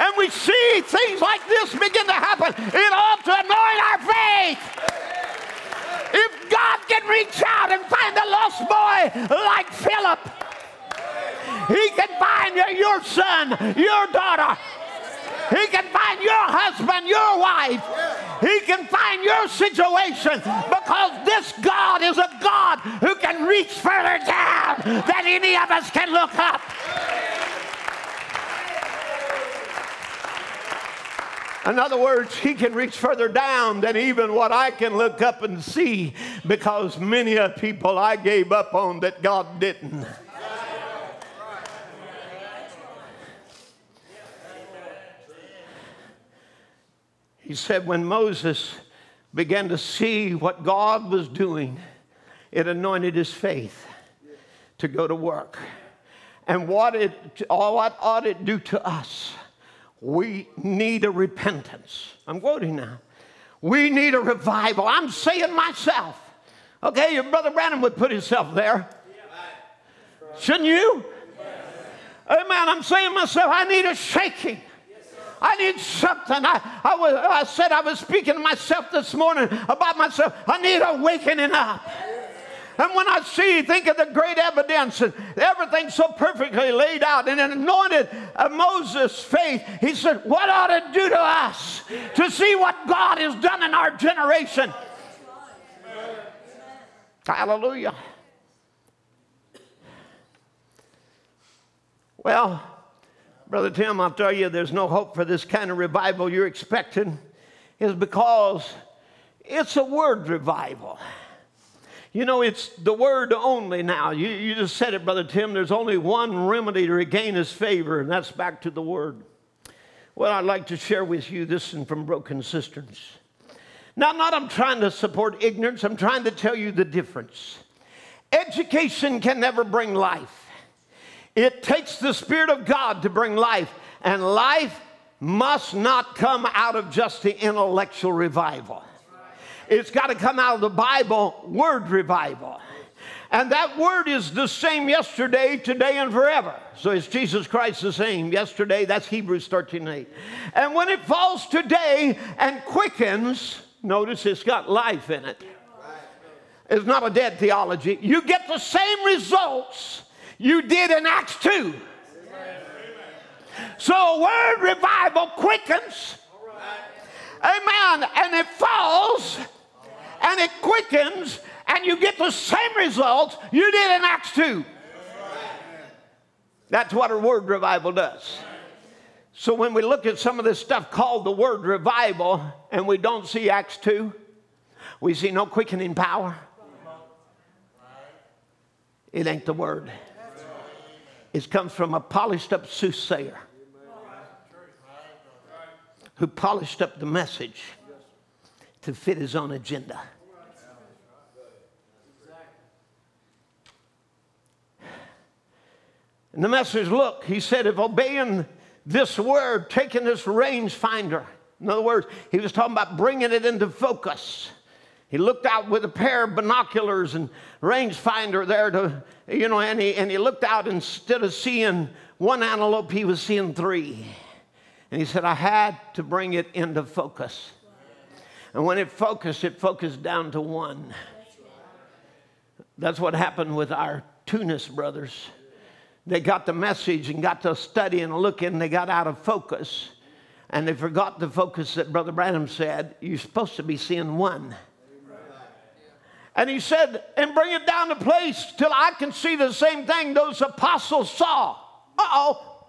And we see things like this begin to happen. It ought to anoint our faith. If God can reach out and find a lost boy like Philip, he can find your son, your daughter, he can find your husband, your wife. He can find your situation because this God is a God who can reach further down than any of us can look up. In other words, he can reach further down than even what I can look up and see because many of people I gave up on that God didn't. He said, when Moses began to see what God was doing, it anointed his faith to go to work. And what, it, what ought it do to us? We need a repentance. I'm quoting now. We need a revival. I'm saying myself. Okay, your brother Branham would put himself there. Shouldn't you? Amen. I'm saying myself, I need a shaking. I need something. I, I, was, I said I was speaking to myself this morning about myself. I need a wakening up. And when I see, think of the great evidence and everything so perfectly laid out and anointed uh, Moses' faith, he said, What ought it do to us to see what God has done in our generation? Hallelujah. Well, Brother Tim, I'll tell you, there's no hope for this kind of revival you're expecting, is because it's a word revival. You know, it's the word only now. You, you just said it, Brother Tim. There's only one remedy to regain his favor, and that's back to the word. Well, I'd like to share with you this and from Broken Cisterns. Now, not I'm trying to support ignorance, I'm trying to tell you the difference. Education can never bring life. It takes the Spirit of God to bring life, and life must not come out of just the intellectual revival. It's got to come out of the Bible word revival. And that word is the same yesterday, today, and forever. So is Jesus Christ the same yesterday? That's Hebrews 13 8. And when it falls today and quickens, notice it's got life in it. It's not a dead theology. You get the same results you did in Acts 2. So word revival quickens. Amen. And it falls and it quickens and you get the same results you did in Acts 2. That's what a word revival does. So when we look at some of this stuff called the word revival and we don't see Acts 2, we see no quickening power. It ain't the word. It comes from a polished up soothsayer who polished up the message to fit his own agenda. And the message look, he said, if obeying this word, taking this range finder, in other words, he was talking about bringing it into focus. He looked out with a pair of binoculars and rangefinder there to, you know, and he, and he looked out instead of seeing one antelope, he was seeing three. And he said, I had to bring it into focus. And when it focused, it focused down to one. That's what happened with our Tunis brothers. They got the message and got to study and look and they got out of focus. And they forgot the focus that Brother Branham said. You're supposed to be seeing one. And he said, and bring it down to place till I can see the same thing those apostles saw. Uh oh.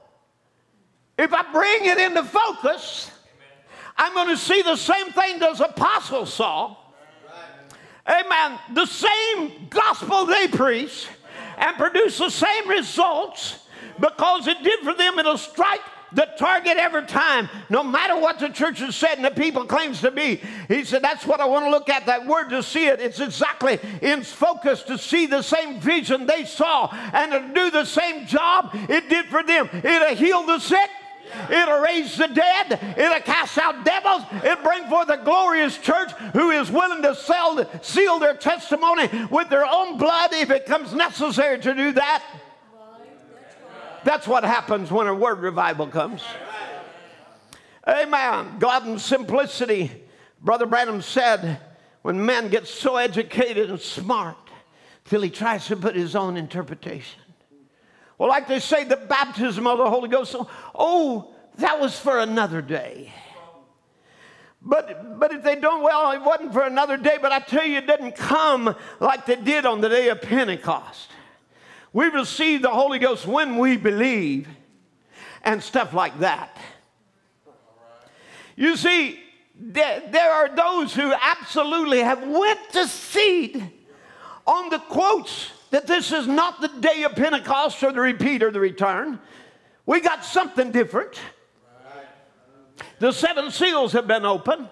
If I bring it into focus, I'm going to see the same thing those apostles saw. Amen. The same gospel they preach and produce the same results because it did for them. It'll strike the target every time, no matter what the church has said and the people claims to be. He said, that's what I want to look at, that word to see it. It's exactly in focus to see the same vision they saw and to do the same job it did for them. It'll heal the sick. It'll raise the dead. It'll cast out devils. It'll bring forth a glorious church who is willing to sell, seal their testimony with their own blood if it comes necessary to do that. That's what happens when a word revival comes. Amen. God in simplicity, Brother Branham said, when man gets so educated and smart till he tries to put his own interpretation. Well, like they say, the baptism of the Holy Ghost, oh, that was for another day. But, but if they don't, well, it wasn't for another day, but I tell you, it didn't come like they did on the day of Pentecost. We receive the Holy Ghost when we believe and stuff like that. You see, there are those who absolutely have went to seed on the quotes that this is not the day of Pentecost or the repeat or the return. We got something different. The seven seals have been opened.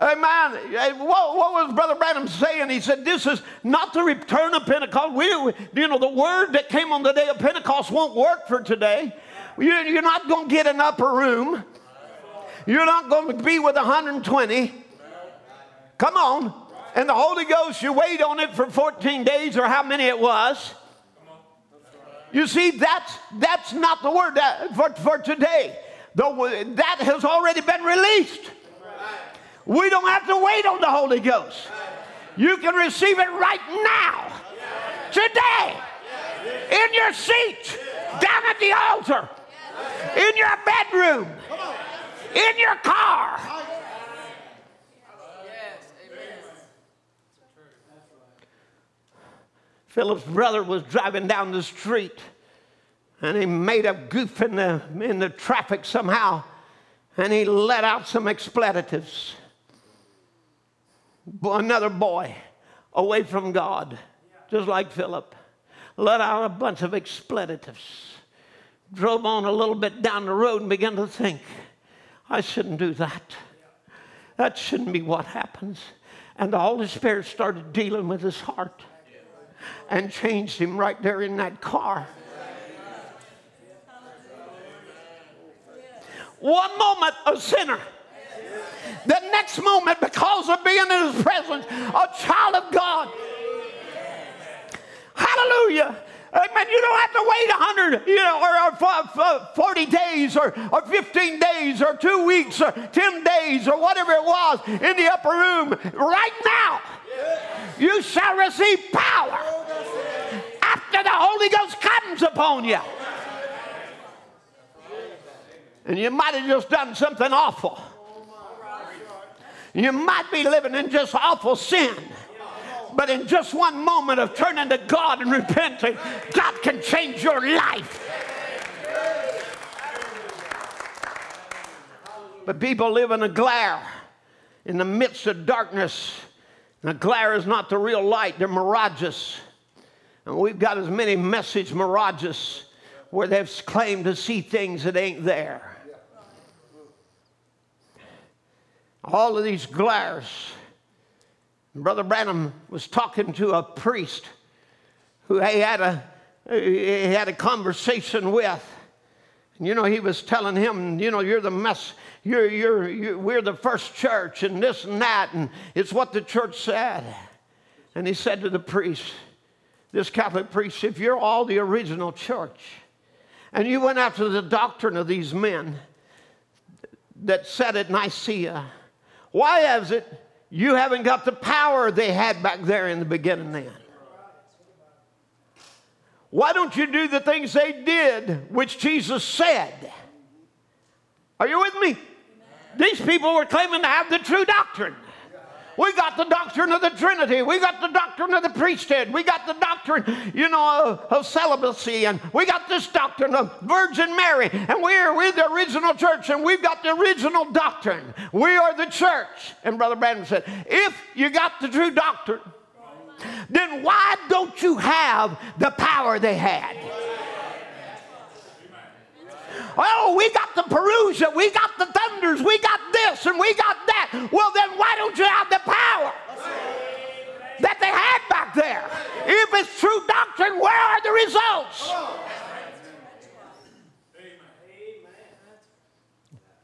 Amen. What, what, was Brother Branham saying? He said, This is not the return of Pentecost. We, you know, the word that came on the day of Pentecost won't work for today. You're not going to get an upper room. You're not going to be with 120. Come on. And the Holy Ghost, you wait on it for 14 days or how many it was. You see, that's, that's not the word that, for, for today. The, that has already been released. We don't have to wait on the Holy Ghost. You can receive it right now, today, in your seat, down at the altar, in your bedroom, in your car. Philip's brother was driving down the street and he made a goof in the, in the traffic somehow and he let out some expletives another boy away from God, just like Philip, let out a bunch of expletives, drove on a little bit down the road and began to think, I shouldn't do that. That shouldn't be what happens. And the Holy Spirit started dealing with his heart and changed him right there in that car. One moment, a sinner the next moment, because of being in His presence, a child of God. Hallelujah. Amen. You don't have to wait 100, you know, or, or 40 days or, or 15 days or two weeks or 10 days or whatever it was in the upper room. Right now, you shall receive power after the Holy Ghost comes upon you. And you might have just done something awful. You might be living in just awful sin. But in just one moment of turning to God and repenting, God can change your life. But people live in a glare in the midst of darkness. And the glare is not the real light, they're mirages. And we've got as many message mirages where they've claimed to see things that ain't there. All of these glares. Brother Branham was talking to a priest who he had a, he had a conversation with. And, you know, he was telling him, you know, you're the mess, you're, you're, you're, we're the first church and this and that, and it's what the church said. And he said to the priest, this Catholic priest, if you're all the original church, and you went after the doctrine of these men that said at Nicaea, why is it you haven't got the power they had back there in the beginning then? Why don't you do the things they did, which Jesus said? Are you with me? These people were claiming to have the true doctrine. We got the doctrine of the Trinity. We got the doctrine of the priesthood. We got the doctrine, you know, of, of celibacy. And we got this doctrine of Virgin Mary. And we're, we're the original church and we've got the original doctrine. We are the church. And Brother Branham said, if you got the true doctrine, then why don't you have the power they had? Oh, we got the Parousia, we got the Thunders, we got this and we got that. Well, then why don't you have the power that they had back there? If it's true doctrine, where are the results?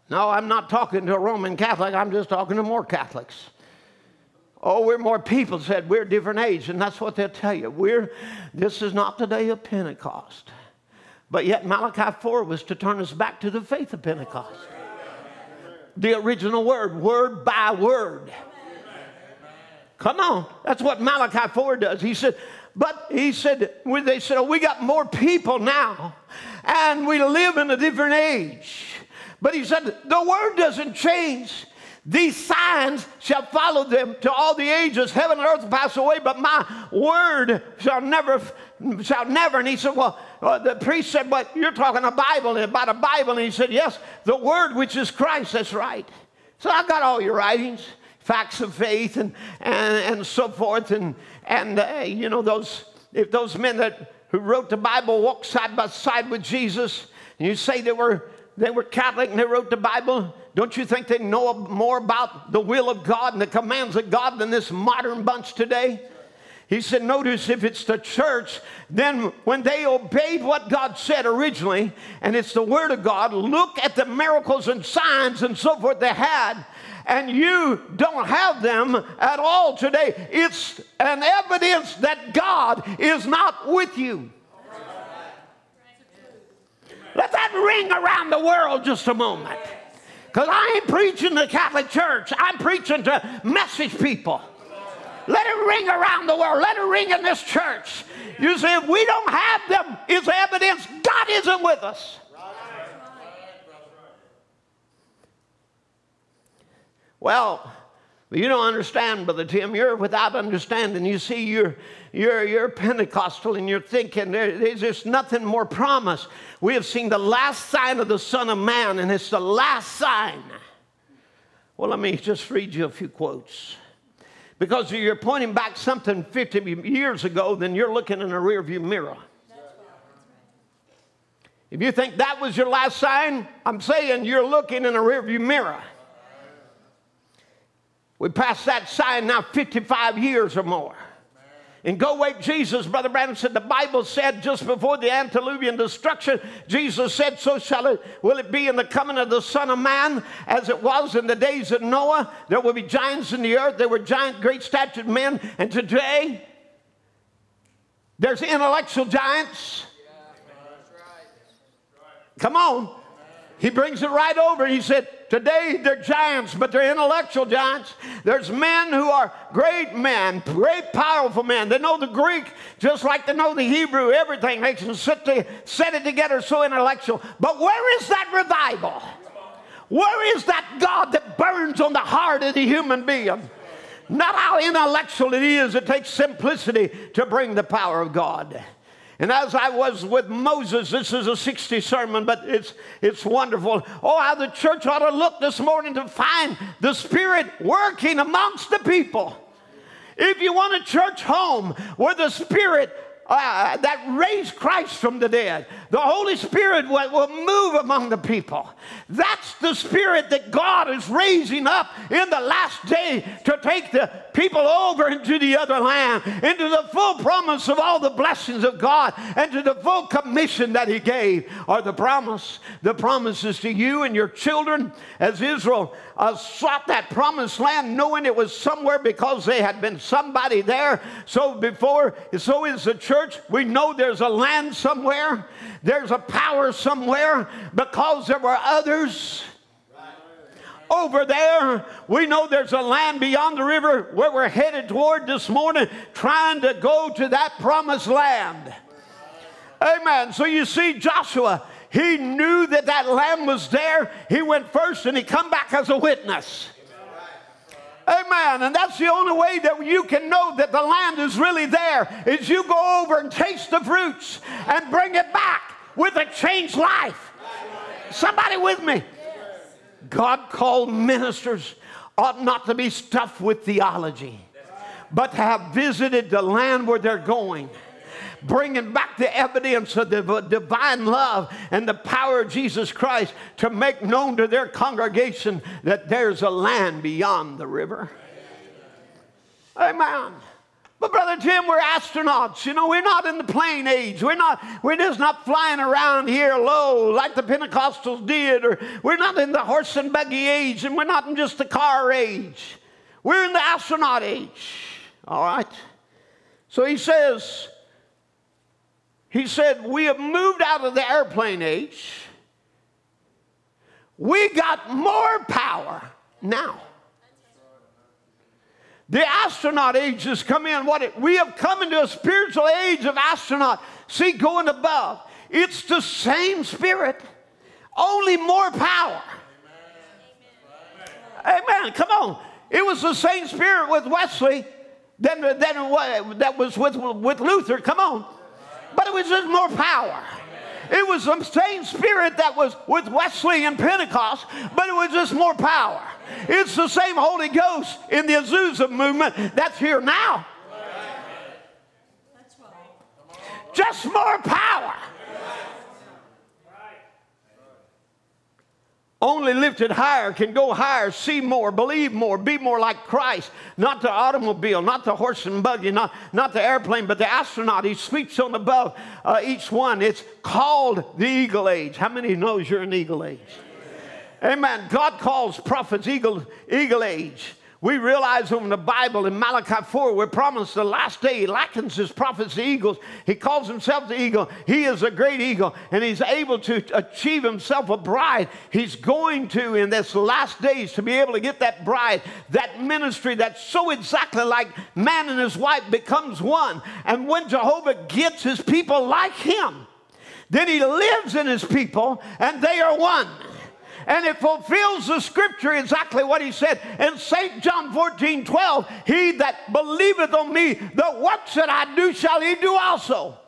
No, I'm not talking to a Roman Catholic, I'm just talking to more Catholics. Oh, we're more people said we're different age, and that's what they'll tell you. We're this is not the day of Pentecost. But yet, Malachi 4 was to turn us back to the faith of Pentecost. The original word, word by word. Come on. That's what Malachi 4 does. He said, but he said, they said, oh, we got more people now, and we live in a different age. But he said, the word doesn't change. These signs shall follow them to all the ages. Heaven and earth pass away, but my word shall never, shall never. And he said, Well, uh, the priest said, But you're talking a Bible about a Bible. And he said, Yes, the word which is Christ. That's right. So I got all your writings, facts of faith, and and, and so forth. And and uh, you know those if those men that who wrote the Bible walked side by side with Jesus, and you say they were they were Catholic and they wrote the Bible, don't you think they know more about the will of God and the commands of God than this modern bunch today? He said, Notice if it's the church, then when they obeyed what God said originally, and it's the Word of God, look at the miracles and signs and so forth they had, and you don't have them at all today. It's an evidence that God is not with you. Let that ring around the world just a moment. Because I ain't preaching the Catholic Church, I'm preaching to message people. Let it ring around the world. Let it ring in this church. You see, if we don't have them, it's evidence God isn't with us. Well, you don't understand, Brother Tim. You're without understanding. You see, you're, you're, you're Pentecostal and you're thinking there, there's just nothing more promised. We have seen the last sign of the Son of Man, and it's the last sign. Well, let me just read you a few quotes. Because you're pointing back something 50 years ago, then you're looking in a rearview mirror. If you think that was your last sign, I'm saying you're looking in a rearview mirror. We passed that sign now 55 years or more. And go wake Jesus, Brother Branham said, the Bible said just before the antediluvian destruction, Jesus said, So shall it will it be in the coming of the Son of Man, as it was in the days of Noah. There will be giants in the earth. There were giant, great statured men. And today, there's intellectual giants. Come on. He brings it right over. He said, Today they're giants, but they're intellectual giants. There's men who are great men, great powerful men. They know the Greek just like they know the Hebrew, everything. They can sit to, set it together so intellectual. But where is that revival? Where is that God that burns on the heart of the human being? Not how intellectual it is, it takes simplicity to bring the power of God. And as I was with Moses, this is a 60 sermon, but it's, it's wonderful. Oh, how the church ought to look this morning to find the Spirit working amongst the people. If you want a church home where the Spirit uh, that raised Christ from the dead. The Holy Spirit will, will, move among the people. That's the Spirit that God is raising up in the last day to take the people over into the other land, into the full promise of all the blessings of God, and to the full commission that He gave, or the promise. The promises to you and your children as Israel uh, sought that promised land knowing it was somewhere because they had been somebody there. So before, so is the church. We know there's a land somewhere, there's a power somewhere because there were others over there. We know there's a land beyond the river where we're headed toward this morning, trying to go to that promised land. Amen. So you see, Joshua, he knew that that land was there. He went first and he come back as a witness. Amen. And that's the only way that you can know that the land is really there is you go over and taste the fruits and bring it back with a changed life. Somebody with me? God called ministers ought not to be stuffed with theology, but have visited the land where they're going bringing back the evidence of the divine love and the power of Jesus Christ to make known to their congregation that there's a land beyond the river. Amen. But brother Jim, we're astronauts. You know, we're not in the plane age. We're not. We're just not flying around here low like the Pentecostals did, or we're not in the horse and buggy age, and we're not in just the car age. We're in the astronaut age. All right. So he says, he said, We have moved out of the airplane age. We got more power now. The astronaut age has come in. What it, we have come into a spiritual age of astronaut. See, going above. It's the same spirit, only more power. Amen. Amen. Come on. It was the same spirit with Wesley than, than that was with, with Luther. Come on but it was just more power. It was the same spirit that was with Wesley and Pentecost, but it was just more power. It's the same Holy Ghost in the Azusa movement that's here now. Just more power. Lifted higher, can go higher, see more, believe more, be more like Christ. Not the automobile, not the horse and buggy, not, not the airplane, but the astronaut. He speaks on above uh, each one. It's called the eagle age. How many knows you're an eagle age? Amen. God calls prophets eagle, eagle age. We realize from the Bible in Malachi 4, we're promised the last day. He likens his prophets to eagles. He calls himself the eagle. He is a great eagle, and he's able to achieve himself a bride. He's going to, in this last days, to be able to get that bride, that ministry that's so exactly like man and his wife becomes one. And when Jehovah gets his people like him, then he lives in his people, and they are one and it fulfills the scripture exactly what he said in St. John 14 12. He that believeth on me, the works that I do shall he do also.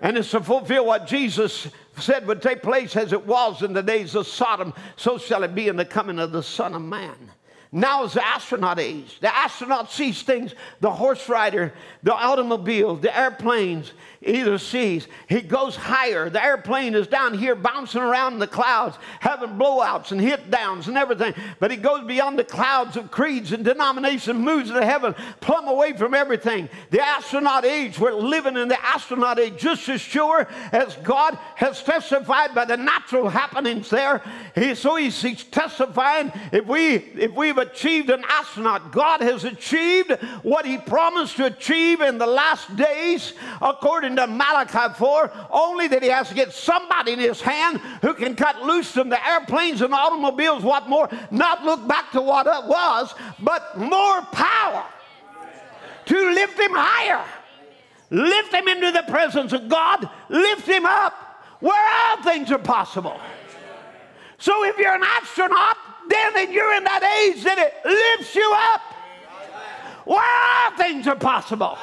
And it's to fulfill what Jesus said would take place as it was in the days of Sodom, so shall it be in the coming of the Son of Man. Now is the astronaut age. The astronaut sees things the horse rider, the automobile, the airplanes, either sees. He goes higher. The airplane is down here bouncing around in the clouds, having blowouts and hit downs and everything. But he goes beyond the clouds of creeds and denomination, moves to heaven, plumb away from everything. The astronaut age, we're living in the astronaut age just as sure as God has testified by the natural happenings there. He, so he's, he's testifying if we if we've achieved an astronaut, God has achieved what he promised to achieve in the last days according to Malachi 4, only that he has to get somebody in his hand who can cut loose from the airplanes and automobiles, what more, not look back to what it was, but more power to lift him higher. Lift him into the presence of God. Lift him up where all things are possible. So if you're an astronaut, then you're in that age that it lifts you up where all things are possible.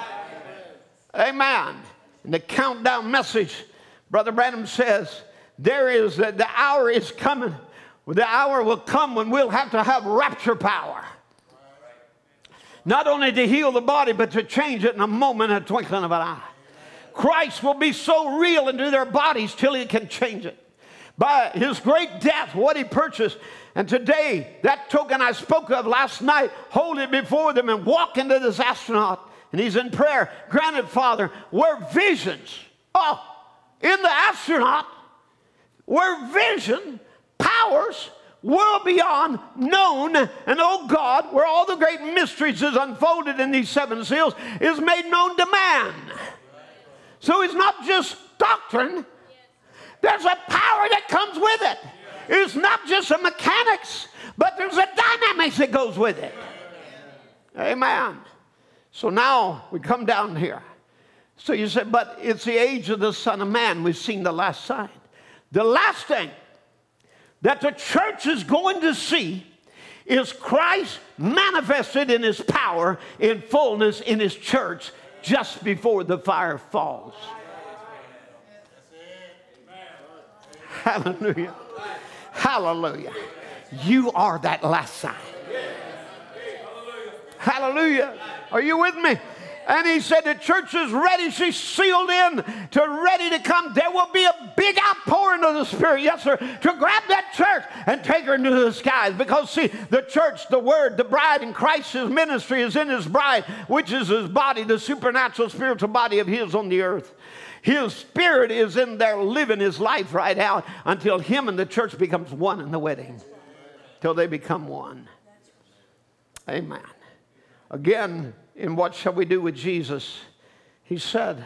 Amen. In the countdown message, Brother Branham says, there is, the hour is coming. The hour will come when we'll have to have rapture power. Not only to heal the body, but to change it in a moment, a twinkling of an eye. Christ will be so real into their bodies till he can change it. By his great death, what he purchased. And today, that token I spoke of last night, hold it before them and walk into this astronaut and he's in prayer. Granted, Father, where visions, oh, in the astronaut, where vision, powers, world beyond known, and oh God, where all the great mysteries is unfolded in these seven seals is made known to man. So it's not just doctrine, there's a power that comes with it. It's not just a mechanics, but there's a dynamics that goes with it. Amen. So now we come down here. So you say, but it's the age of the Son of Man. We've seen the last sign. The last thing that the church is going to see is Christ manifested in his power, in fullness in his church just before the fire falls. Hallelujah. Hallelujah. You are that last sign. Hallelujah. Are you with me? And he said, The church is ready. She's sealed in to ready to come. There will be a big outpouring of the Spirit, yes, sir, to grab that church and take her into the skies. Because, see, the church, the word, the bride, and Christ's ministry is in his bride, which is his body, the supernatural spiritual body of his on the earth. His spirit is in there living his life right out until him and the church becomes one in the wedding. Till they become one. Amen. Again, in What Shall We Do with Jesus? He said,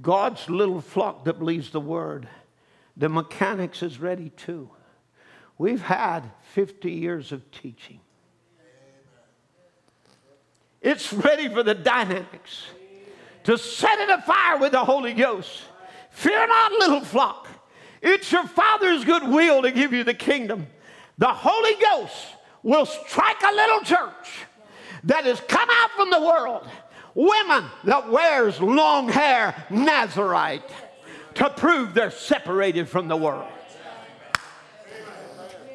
God's little flock that believes the word, the mechanics is ready too. We've had 50 years of teaching. It's ready for the dynamics to set it afire with the Holy Ghost. Fear not, little flock. It's your Father's good will to give you the kingdom. The Holy Ghost will strike a little church that has come out from the world. Women that wears long hair, Nazarite, to prove they're separated from the world.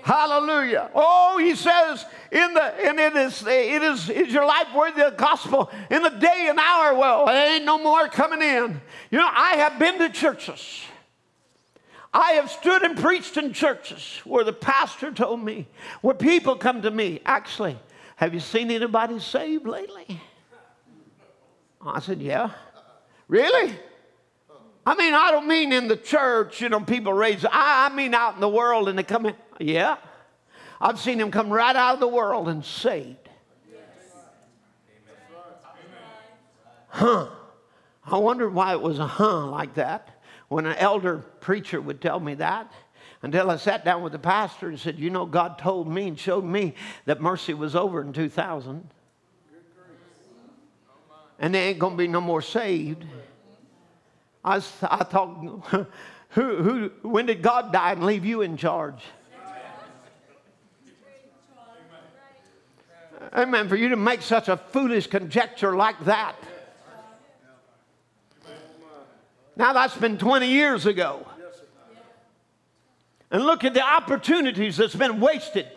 Hallelujah. Oh, he says, in the and it is it is is your life worthy of the gospel in the day and hour. Well, there ain't no more coming in. You know, I have been to churches. I have stood and preached in churches where the pastor told me, where people come to me, actually, have you seen anybody saved lately? I said, Yeah. Really? I mean, I don't mean in the church, you know, people raise, I, I mean out in the world and they come in. Yeah. I've seen them come right out of the world and saved. Huh. I wondered why it was a huh like that when an elder preacher would tell me that until I sat down with the pastor and said, You know, God told me and showed me that mercy was over in 2000. And there ain't going to be no more saved. I, I thought, who, who, when did God die and leave you in charge? Amen. For you to make such a foolish conjecture like that. Now that's been 20 years ago. And look at the opportunities that's been wasted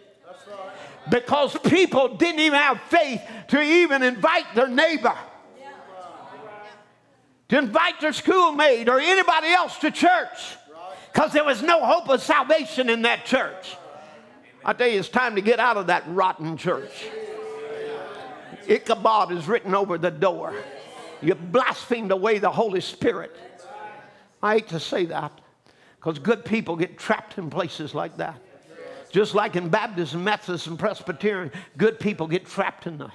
because people didn't even have faith to even invite their neighbor, to invite their schoolmate or anybody else to church because there was no hope of salvation in that church. I tell you, it's time to get out of that rotten church. Ichabod is written over the door. You blasphemed away the Holy Spirit. I hate to say that because good people get trapped in places like that. Just like in Baptist and Methodist and Presbyterian, good people get trapped in that.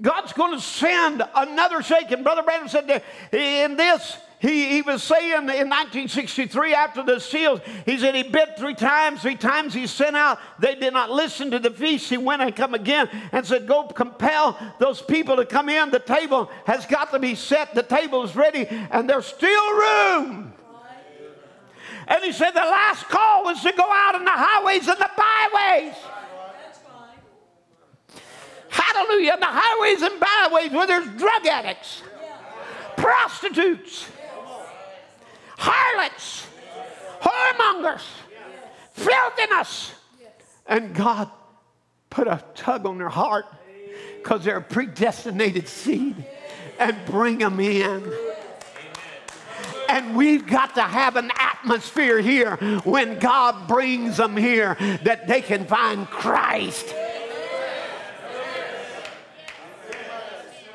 God's going to send another shaking. Brother Branham said in this, he, he was saying in 1963 after the seals, he said he bid three times, three times he sent out. They did not listen to the feast. He went and come again and said, Go compel those people to come in. The table has got to be set. The table is ready, and there's still room. And he said the last call was to go out in the highways and the byways. Hallelujah. In the highways and byways where there's drug addicts, prostitutes, harlots, whoremongers, filthiness. And God put a tug on their heart because they're predestinated seed and bring them in. And we've got to have an atmosphere here when God brings them here that they can find Christ.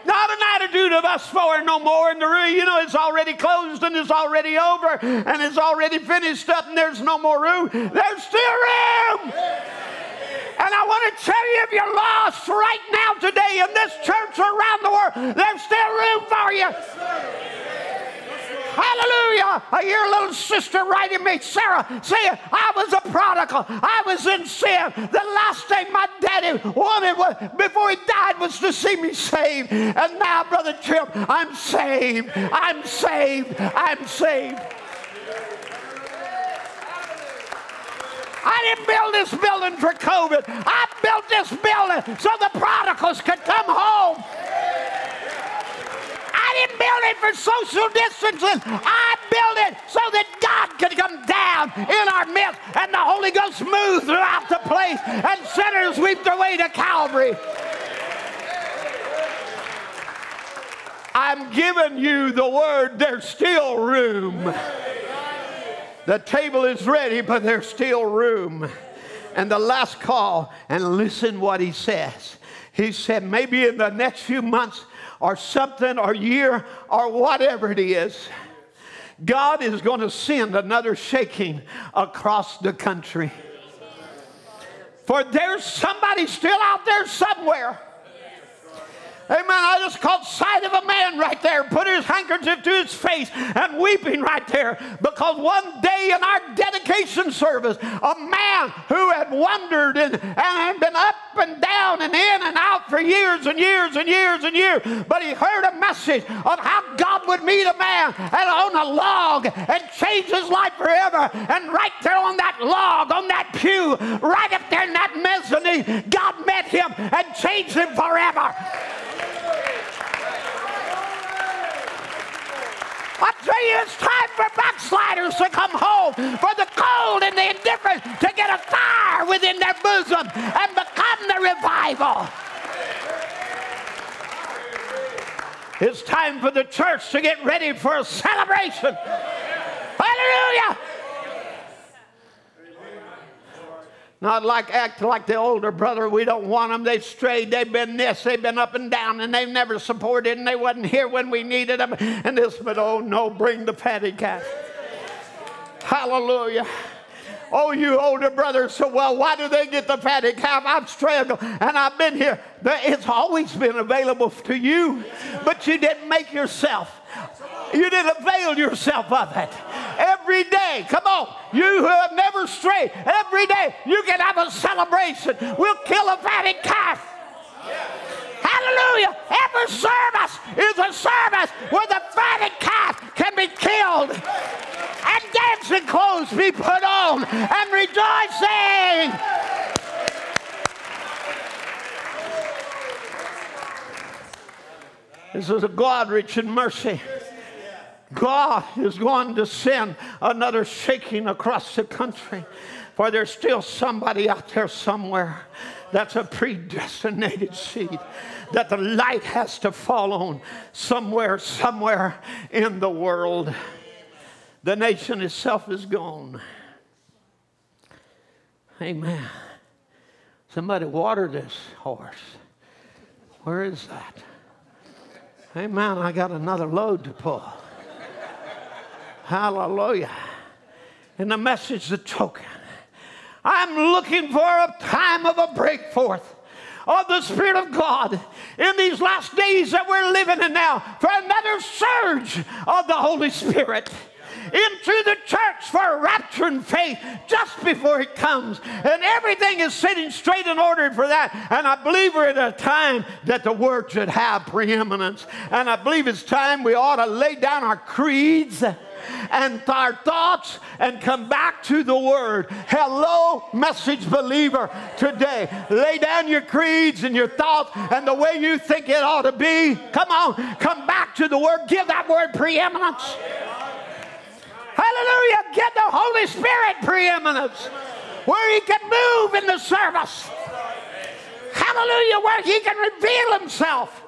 Not an attitude of us four no more in the room. You know, it's already closed and it's already over and it's already finished up and there's no more room. There's still room. And I want to tell you if you're lost right now today in this church around the world, there's still room for you. Hallelujah. Hear little sister writing me, Sarah, saying, I was a prodigal. I was in sin. The last thing my daddy wanted was, before he died was to see me saved. And now, Brother Jim, I'm saved. I'm saved. I'm saved. I didn't build this building for COVID. I built this building so the prodigals could come home. I didn't build it for social distancing. I built it so that God could come down in our midst and the Holy Ghost move throughout the place and sinners weep their way to Calvary. I'm giving you the word, there's still room. The table is ready, but there's still room. And the last call, and listen what he says. He said, maybe in the next few months, or something or year or whatever it is, God is going to send another shaking across the country. For there's somebody still out there somewhere Amen. I just caught sight of a man right there, put his handkerchief to his face and weeping right there because one day in our dedication service, a man who had wandered and, and had been up and down and in and out for years and years and years and years, but he heard a message of how God would meet a man and on a log and change his life forever. And right there on that log, on that pew, right up there in that mezzanine, God met him and changed him forever. I tell you, it's time for backsliders to come home, for the cold and the indifferent to get a fire within their bosom and become the revival. It's time for the church to get ready for a celebration. Hallelujah! Hallelujah. Not like act like the older brother. We don't want them. They've strayed. They've been this. They've been up and down, and they've never supported, and they wasn't here when we needed them. And this, but oh no, bring the fatty calf. Hallelujah. Oh, you older brothers, so well, why do they get the fatty calf? I've struggled and I've been here. It's always been available to you, but you didn't make yourself. You didn't avail yourself of it. Every day, come on, you who have never strayed, every day you can have a celebration. We'll kill a fatty calf. Hallelujah. Every service is a service where the fatted calf can be killed and dancing clothes be put on and rejoicing. This is a God rich in mercy. God is going to send another shaking across the country, for there's still somebody out there somewhere that's a predestinated seed that the light has to fall on somewhere, somewhere in the world. The nation itself is gone. Amen. Somebody water this horse. Where is that? Amen. I got another load to pull. Hallelujah. And the message, the token. I'm looking for a time of a break forth of the Spirit of God in these last days that we're living in now for another surge of the Holy Spirit into the church for rapture and faith just before it comes. And everything is sitting straight and ordered for that. And I believe we're at a time that the word should have preeminence. And I believe it's time we ought to lay down our creeds and our thoughts and come back to the Word. Hello, message believer, today. Lay down your creeds and your thoughts and the way you think it ought to be. Come on, come back to the Word. Give that Word preeminence. Hallelujah. Get the Holy Spirit preeminence where He can move in the service. Hallelujah. Where He can reveal Himself.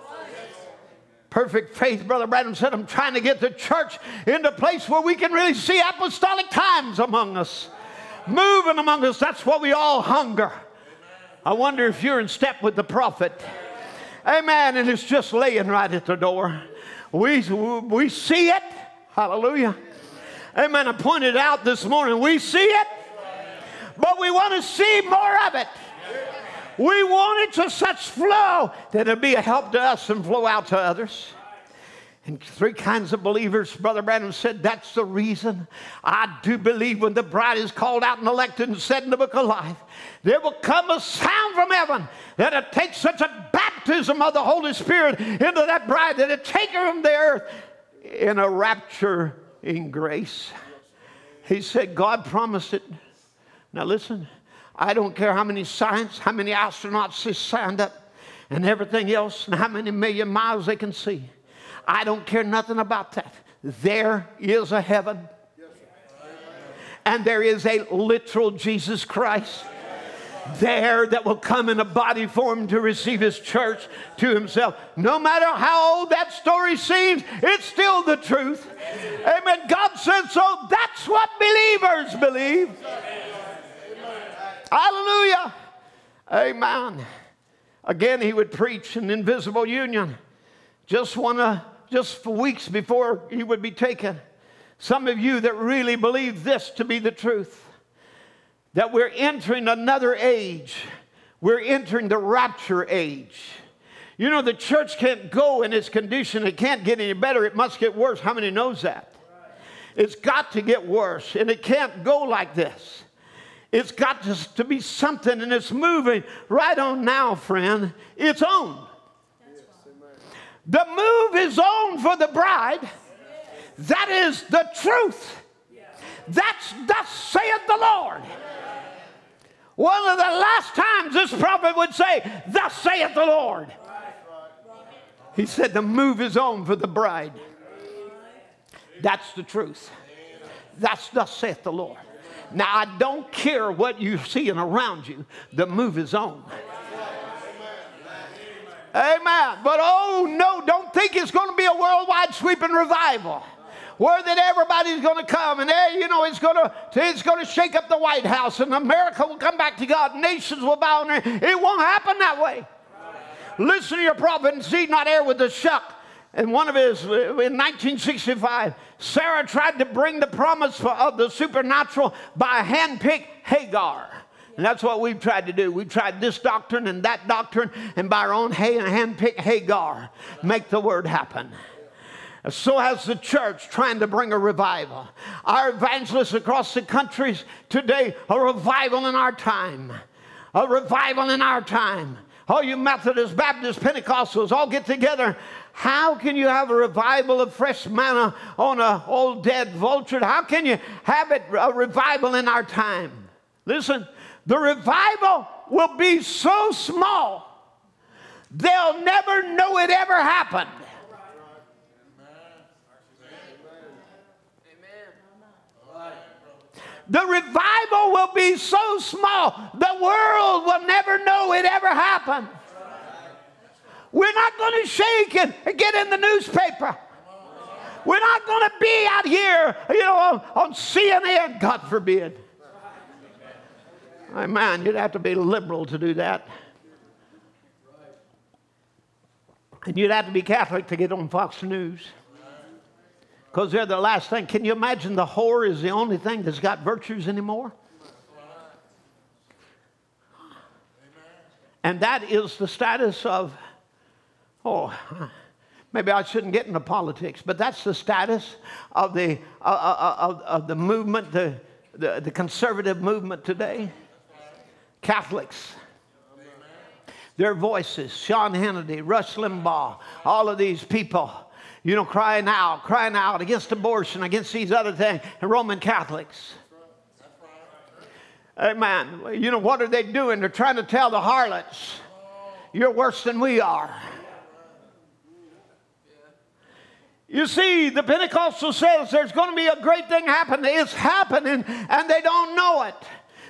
Perfect faith, Brother Branham said, I'm trying to get the church into a place where we can really see apostolic times among us. Moving among us, that's what we all hunger. I wonder if you're in step with the prophet. Amen. And it's just laying right at the door. We, we see it. Hallelujah. Amen. I pointed out this morning, we see it, but we want to see more of it. We want it to such flow that it'll be a help to us and flow out to others. And three kinds of believers, Brother Branham said, that's the reason I do believe when the bride is called out and elected and said in the book of life, there will come a sound from heaven that it takes such a baptism of the Holy Spirit into that bride that it take her from the earth in a rapture in grace. He said, God promised it. Now listen, I don't care how many science, how many astronauts they signed up, and everything else, and how many million miles they can see. I don't care nothing about that. There is a heaven, and there is a literal Jesus Christ there that will come in a body form to receive his church to himself. No matter how old that story seems, it's still the truth. Amen. God said so. That's what believers believe. Hallelujah. Amen. Again, he would preach an invisible union. Just one, uh, just for weeks before he would be taken. Some of you that really believe this to be the truth, that we're entering another age. We're entering the rapture age. You know, the church can't go in its condition. It can't get any better. It must get worse. How many knows that? It's got to get worse, and it can't go like this. It's got to, to be something, and it's moving right on now, friend. It's on. The move is on for the bride. That is the truth. That's thus saith the Lord. One of the last times this prophet would say, Thus saith the Lord. He said, The move is on for the bride. That's the truth. That's thus saith the Lord. Now, I don't care what you're seeing around you, the move is on. Amen. But oh no, don't think it's going to be a worldwide sweeping revival. where that everybody's going to come and hey, you know it's going to it's going to shake up the White House and America will come back to God. Nations will bow. It won't happen that way. Listen to your prophet and see not err with the shuck. And one of his, uh, in 1965, Sarah tried to bring the promise of the supernatural by handpicked Hagar. And that's what we've tried to do. We've tried this doctrine and that doctrine, and by our own handpicked Hagar, make the word happen. So has the church trying to bring a revival. Our evangelists across the countries today, a revival in our time. A revival in our time. All you Methodists, Baptists, Pentecostals all get together how can you have a revival of fresh manna on an old dead vulture? How can you have it a revival in our time? Listen, the revival will be so small, they'll never know it ever happened. The revival will be so small, the world will never know it ever happened. We're not going to shake and get in the newspaper. We're not going to be out here, you know, on, on CNN, God forbid. I man, you'd have to be liberal to do that. And you'd have to be Catholic to get on Fox News. Because they're the last thing. Can you imagine the whore is the only thing that's got virtues anymore? And that is the status of Oh, maybe I shouldn't get into politics, but that's the status of the, uh, uh, uh, of, of the movement, the, the, the conservative movement today. Catholics. Their voices, Sean Hannity, Rush Limbaugh, all of these people, you know, crying out, crying out against abortion, against these other things, Roman Catholics. Amen. You know, what are they doing? They're trying to tell the harlots, you're worse than we are. You see, the Pentecostal says there's going to be a great thing happening. It's happening, and they don't know it.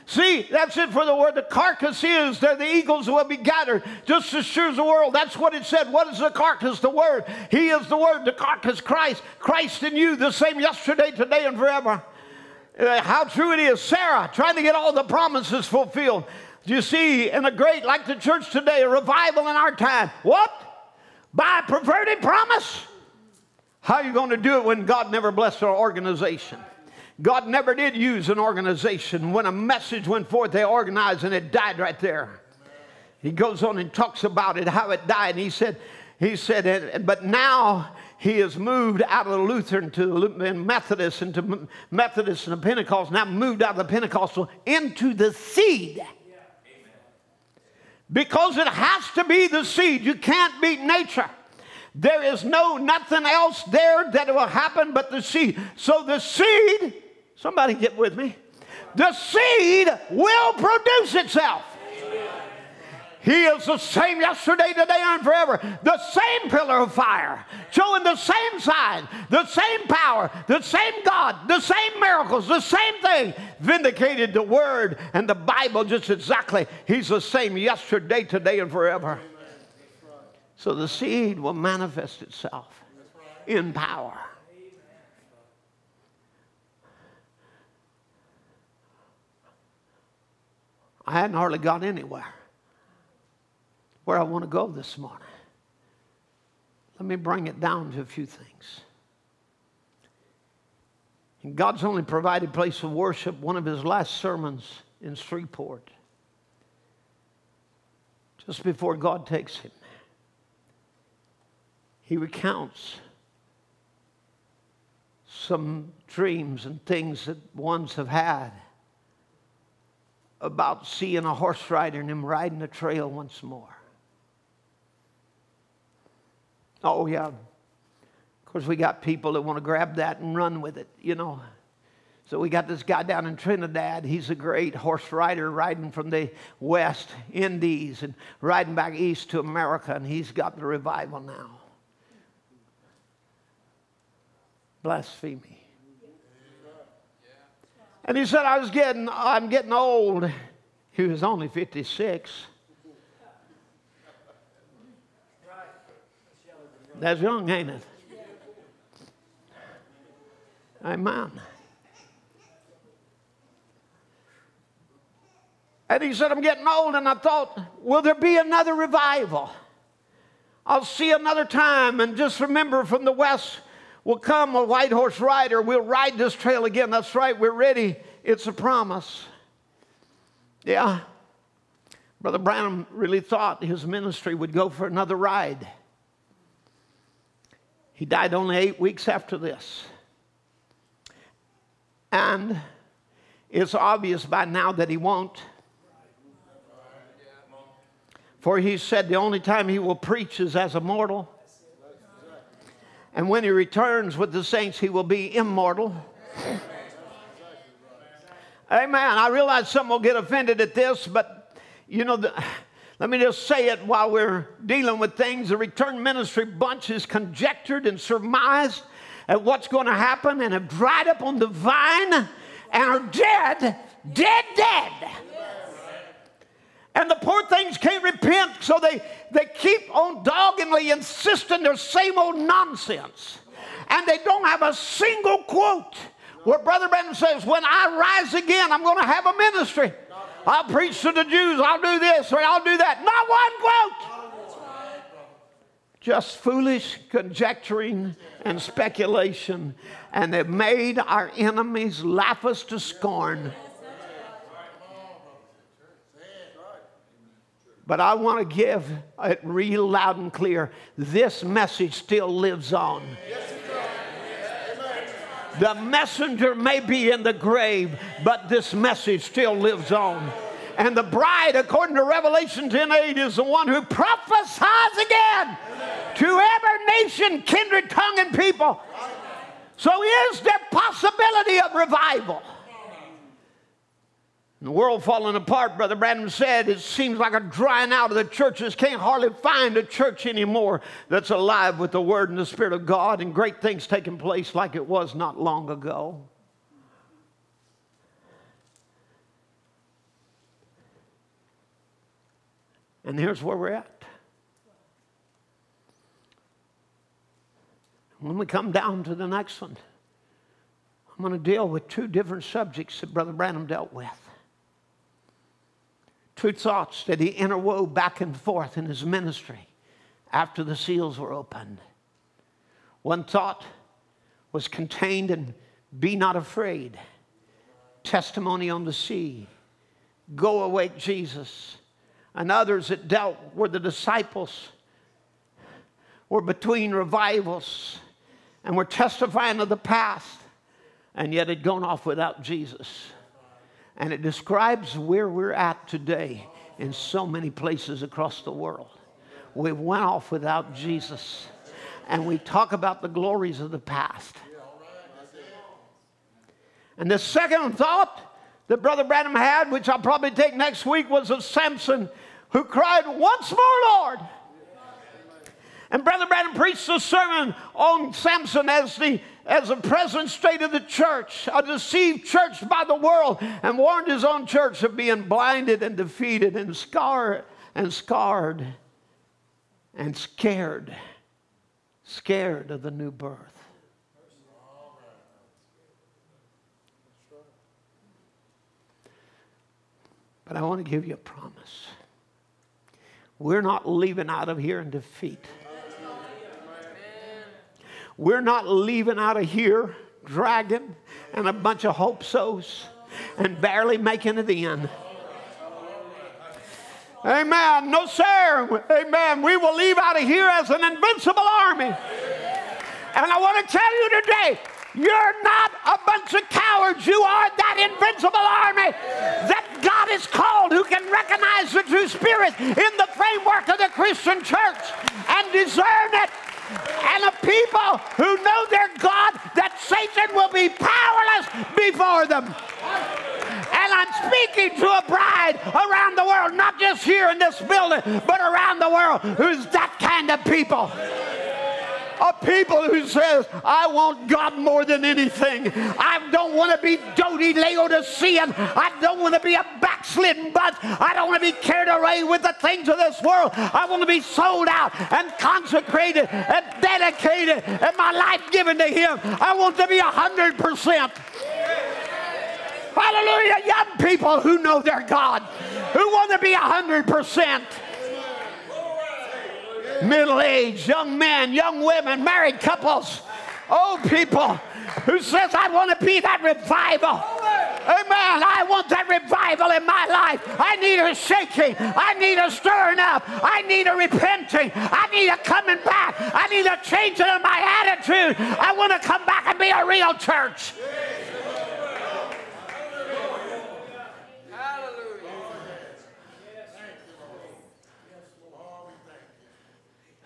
See, that's it for the word. The carcass is there, the eagles will be gathered, just as sure as the world. That's what it said. What is the carcass? The word. He is the word, the carcass, Christ. Christ in you, the same yesterday, today, and forever. Uh, how true it is. Sarah trying to get all the promises fulfilled. Do you see, in a great, like the church today, a revival in our time. What? By perverted promise? How are you going to do it when God never blessed our organization? God never did use an organization. When a message went forth, they organized and it died right there. He goes on and talks about it, how it died. And he said, he said, but now he has moved out of the Lutheran to the Methodist and to Methodist and the Pentecost. Now moved out of the Pentecostal into the seed. Because it has to be the seed. You can't beat nature. There is no nothing else there that will happen but the seed. So the seed, somebody get with me, the seed will produce itself. He is the same yesterday, today, and forever. The same pillar of fire, showing the same sign, the same power, the same God, the same miracles, the same thing. Vindicated the Word and the Bible just exactly. He's the same yesterday, today, and forever. So the seed will manifest itself in power. I hadn't hardly got anywhere where I want to go this morning. Let me bring it down to a few things. In God's only provided place of worship, one of his last sermons in Shreveport, just before God takes him he recounts some dreams and things that ones have had about seeing a horse rider and him riding the trail once more. Oh, yeah. Of course, we got people that want to grab that and run with it, you know. So we got this guy down in Trinidad. He's a great horse rider riding from the West Indies and riding back east to America, and he's got the revival now blasphemy. And he said, I was getting, I'm getting old. He was only 56. That's young, ain't it? Amen. And he said, I'm getting old, and I thought, will there be another revival? I'll see another time, and just remember from the west will come a white horse rider. We'll ride this trail again. That's right, we're ready. It's a promise. Yeah. Brother Branham really thought his ministry would go for another ride. He died only eight weeks after this. And it's obvious by now that he won't. For he said the only time he will preach is as a mortal. And when he returns with the saints, he will be immortal. Amen. I realize some will get offended at this, but you know, the, let me just say it while we're dealing with things. The return ministry bunch is conjectured and surmised at what's going to happen and have dried up on the vine and are dead, dead, dead. And the poor things can't repent, so they, they keep on doggedly insisting their same old nonsense. And they don't have a single quote where Brother Branham says, When I rise again, I'm going to have a ministry. I'll preach to the Jews, I'll do this or I'll do that. Not one quote. Just foolish conjecturing and speculation. And they've made our enemies laugh us to scorn. But I want to give it real loud and clear. This message still lives on. The messenger may be in the grave, but this message still lives on. And the bride, according to Revelation 10 8, is the one who prophesies again to every nation, kindred, tongue, and people. So, is there possibility of revival? The world falling apart, Brother Branham said, it seems like a drying out of the churches. Can't hardly find a church anymore that's alive with the Word and the Spirit of God and great things taking place like it was not long ago. And here's where we're at. When we come down to the next one, I'm going to deal with two different subjects that Brother Branham dealt with two thoughts that he interwove back and forth in his ministry after the seals were opened. One thought was contained in Be not afraid, testimony on the sea, go Awake Jesus. And others that dealt were the disciples were between revivals and were testifying of the past and yet had gone off without Jesus. And it describes where we're at today in so many places across the world. We went off without Jesus. And we talk about the glories of the past. And the second thought that Brother Branham had, which I'll probably take next week, was of Samson who cried, Once more, Lord. And Brother Branham preached a sermon on Samson as the as the present state of the church, a deceived church by the world, and warned his own church of being blinded and defeated and scarred and scarred and scared, scared of the new birth. But I want to give you a promise. We're not leaving out of here in defeat. We're not leaving out of here dragging and a bunch of hope so's and barely making it in. Amen. No, sir. Amen. We will leave out of here as an invincible army. And I want to tell you today, you're not a bunch of cowards. You are that invincible army that God has called who can recognize the true spirit in the framework of the Christian church and discern it and a people who know their God that Satan will be powerless before them. And I'm speaking to a bride around the world, not just here in this building, but around the world, who's that kind of people. A people who says, I want God more than anything. I don't want to be doty Laodicean. I don't want to be a backslidden but I don't want to be carried away with the things of this world. I want to be sold out and consecrated and dedicated and my life given to Him. I want to be a hundred percent. Hallelujah. Young people who know their God, who want to be a hundred percent middle aged, young men, young women, married couples, old people who says, I want to be that revival. Amen. I want that revival in my life. I need a shaking. I need a stirring up. I need a repenting. I need a coming back. I need a changing of my attitude. I want to come back and be a real church.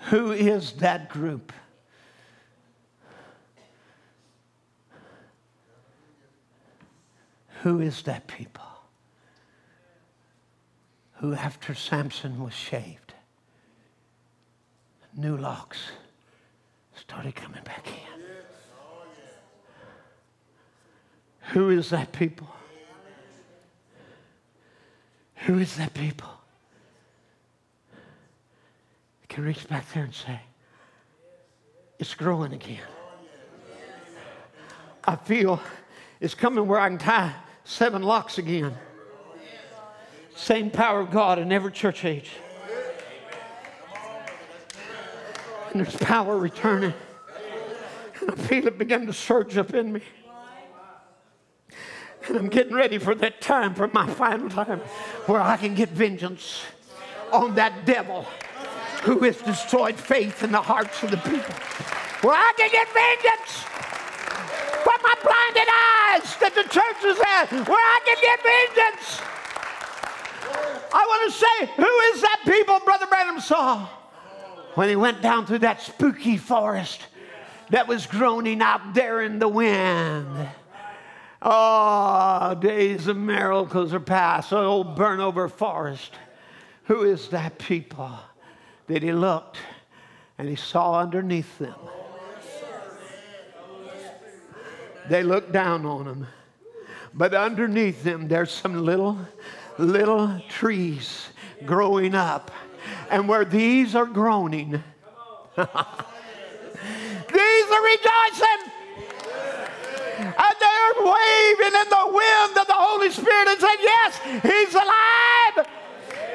Who is that group? Who is that people? Who, after Samson was shaved, new locks started coming back in. Who is that people? Who is that people? Can reach back there and say, It's growing again. I feel it's coming where I can tie seven locks again. Same power of God in every church age. And there's power returning. And I feel it begin to surge up in me. And I'm getting ready for that time, for my final time, where I can get vengeance on that devil who has destroyed faith in the hearts of the people. Where I can get vengeance from my blinded eyes that the church has had, where I can get vengeance. I want to say, who is that people Brother Branham saw when he went down through that spooky forest that was groaning out there in the wind? Oh, days of miracles are past. Oh, old burn over forest. Who is that people? That he looked and he saw underneath them. They looked down on him. But underneath them, there's some little, little trees growing up. And where these are groaning, these are rejoicing. And they're waving in the wind of the Holy Spirit and saying, Yes, He's alive.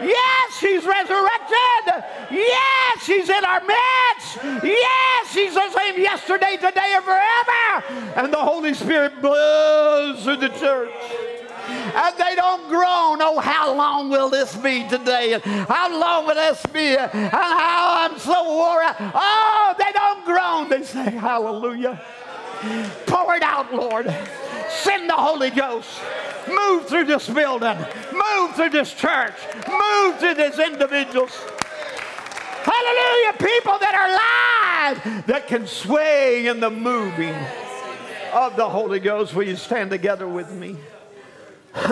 Yes, He's resurrected. Yes, He's in our midst. Yes, He's the same yesterday, today, and forever. And the Holy Spirit blows through the church. And they don't groan, oh, how long will this be today? How long will this be? And how I'm so out. Oh, they don't groan. They say, Hallelujah. Pour it out, Lord. Send the Holy Ghost. Move through this building. Move through this church. Move through these individuals. Hallelujah. People that are alive that can sway in the moving of the Holy Ghost. Will you stand together with me?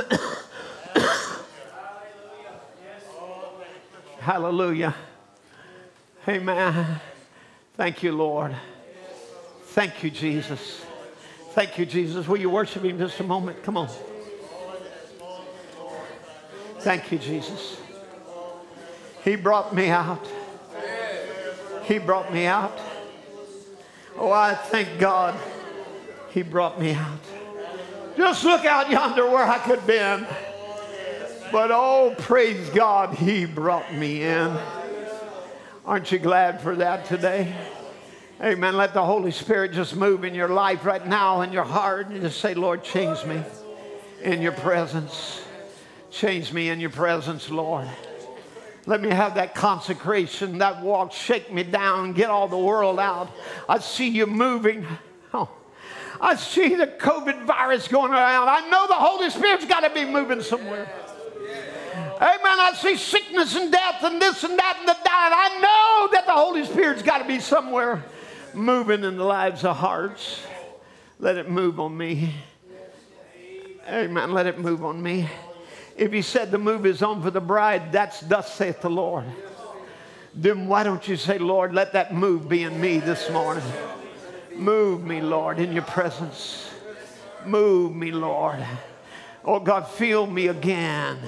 Hallelujah. Amen. Thank you, Lord. Thank you, Jesus. Thank you, Jesus. Will you worship Him just a moment? Come on. Thank you, Jesus. He brought me out. He brought me out. Oh, I thank God He brought me out. Just look out yonder where I could been. But oh, praise God, He brought me in. Aren't you glad for that today? Amen. Let the Holy Spirit just move in your life right now, in your heart, and just say, Lord, change me in your presence. Change me in your presence, Lord. Let me have that consecration, that walk, shake me down, get all the world out. I see you moving. Oh, I see the COVID virus going around. I know the Holy Spirit's got to be moving somewhere. Amen. I see sickness and death and this and that and the dying. I know that the Holy Spirit's got to be somewhere moving in the lives of hearts. Let it move on me. Amen. Let it move on me. If he said the move is on for the bride, that's thus saith the Lord. then why don't you say, Lord, let that move be in me this morning? Move me, Lord, in your presence. Move me, Lord. Oh God, feel me again.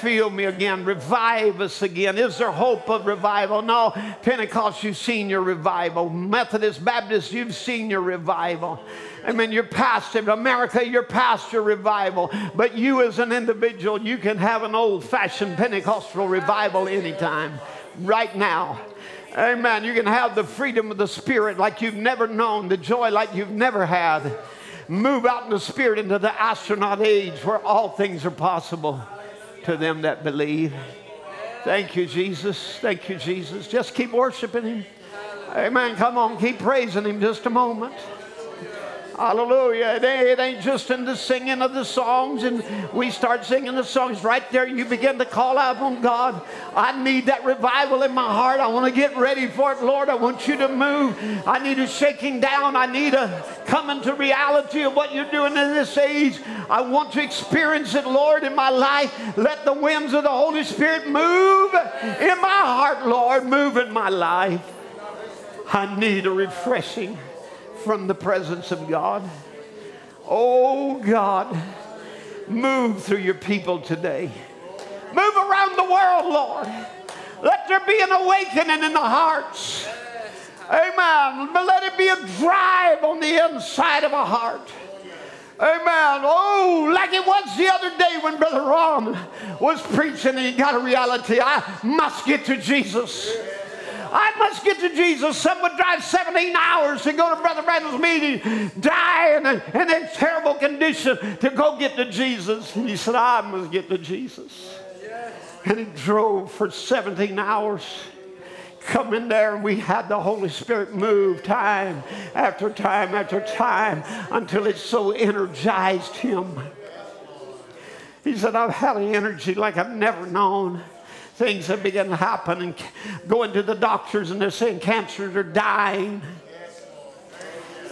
Feel me again. Revive us again. Is there hope of revival? No. Pentecost, you've seen your revival. Methodist, Baptist, you've seen your revival. I mean, you're past it. America, you're past your revival. But you, as an individual, you can have an old fashioned Pentecostal revival anytime, right now. Amen. You can have the freedom of the Spirit like you've never known, the joy like you've never had. Move out in the Spirit into the astronaut age where all things are possible to them that believe. Thank you, Jesus. Thank you, Jesus. Just keep worshiping Him. Amen. Come on, keep praising Him just a moment. Hallelujah. It ain't, just in the singing of the songs, and we start singing the songs right there. You begin to call out on God. I need that revival in my heart. I want to get ready for it, Lord. I want you to move. I need a shaking down. I need a coming to reality of what you're doing in this age. I want to experience it, Lord, in my life. Let the winds of the Holy Spirit move in my heart, Lord. Move in my life. I need a refreshing from the presence of God. Oh God, move through your people today. Move around the world, Lord. Let there be an awakening in the hearts. Amen. But let it be a drive on the inside of a heart. Amen. Oh, like it was the other day when Brother Ron was preaching and he got a reality. I must get to Jesus. I must get to Jesus. Some would drive 17 hours to go to Brother Randall's meeting, die in a, in a terrible condition to go get to Jesus. And he said, I must get to Jesus. And he drove for 17 hours. Come in there, and we had the Holy Spirit move time after time after time until it so energized him. He said, I've had an energy like I've never known things have begun to happen and going to the doctors and they're saying cancers are dying.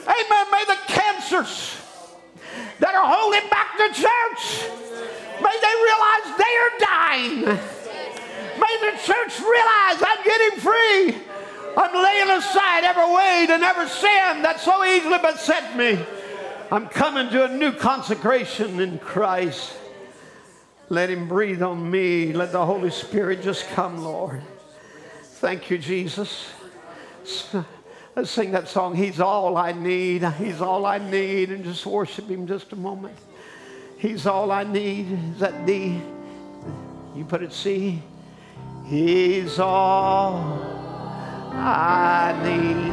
Amen. May the cancers that are holding back the church, may they realize they are dying. May the church realize I'm getting free. I'm laying aside every weight and every sin that so easily beset me. I'm coming to a new consecration in Christ. Let Him breathe on me. Let the Holy Spirit just come, Lord. Thank you, Jesus. Let's sing that song, He's All I Need. He's All I Need. And just worship Him just a moment. He's all I need. Is that D? You put it C? He's all I need.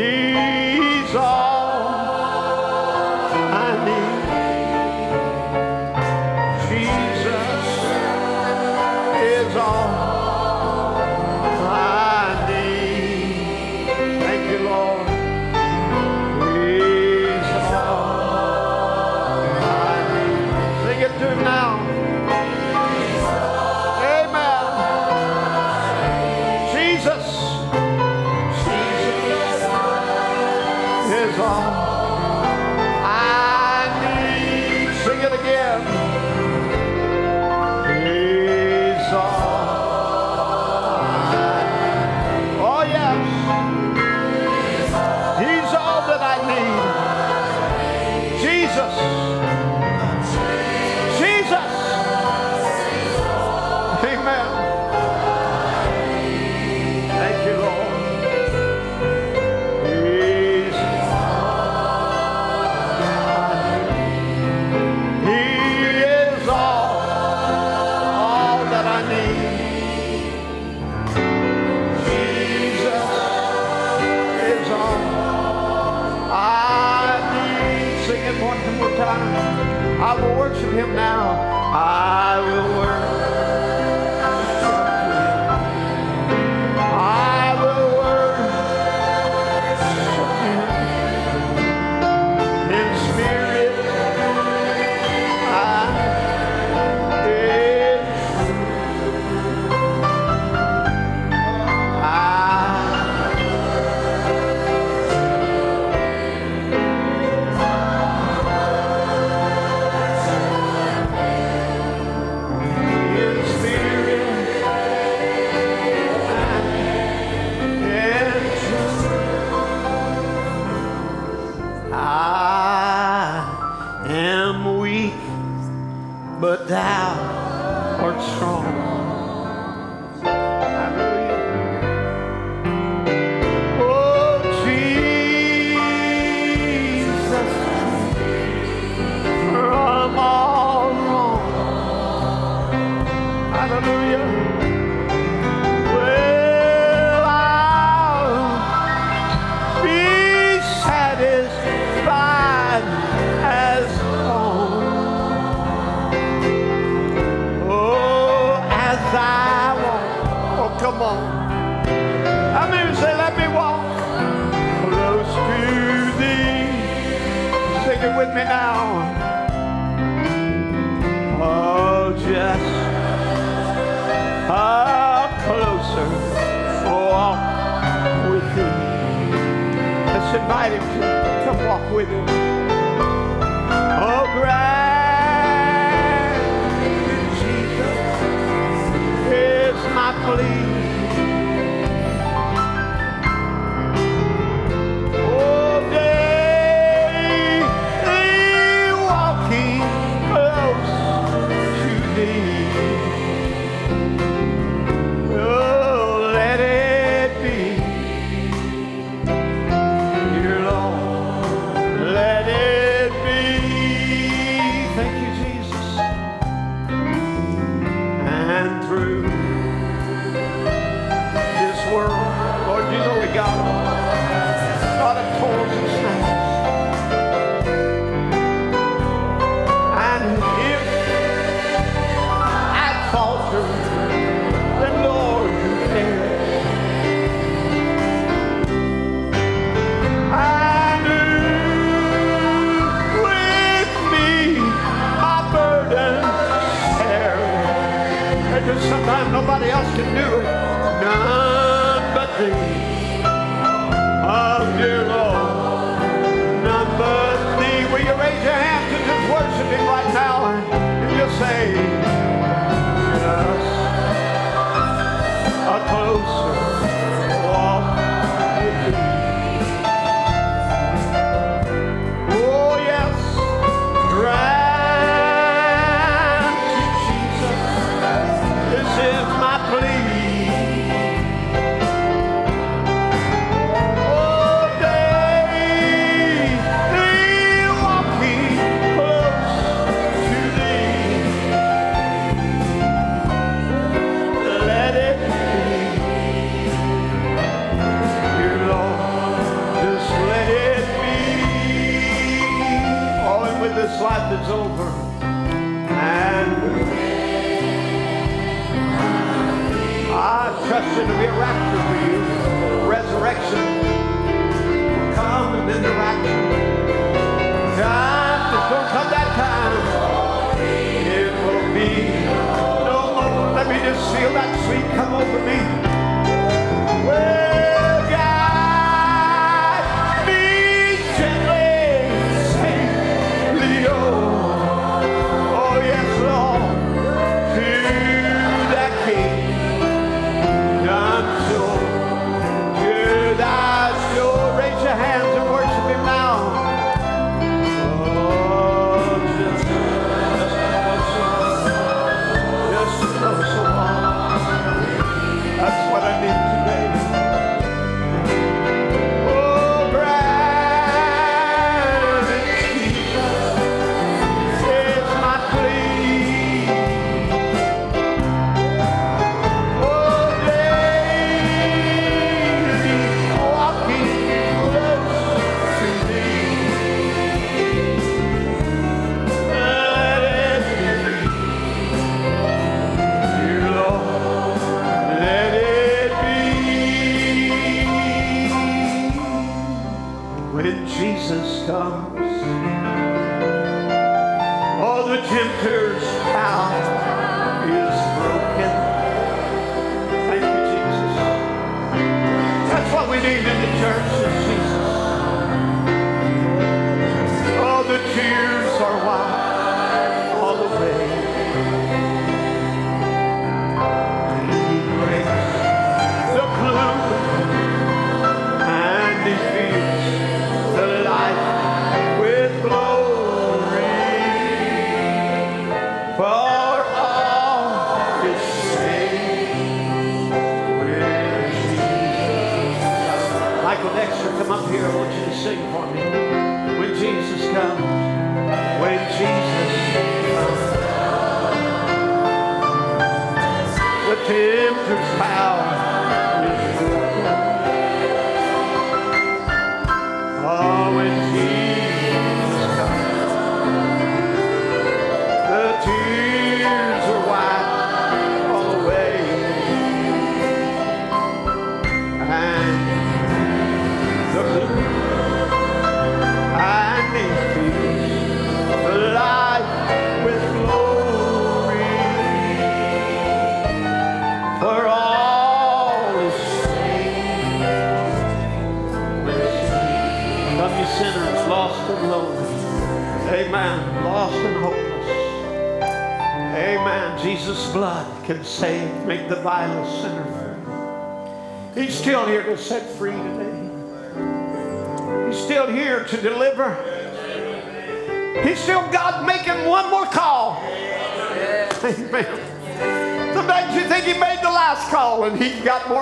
He's all. as I walk. Oh, come on. I mean, say, let me walk close to thee. Sing it with me now. Oh, just a closer walk with thee. Let's invite him to come walk with us. to do. be a rapture for you. Resurrection will come and then the rapture. Time it's going to come that time. It will be no more. Let me just feel that sweet come over me.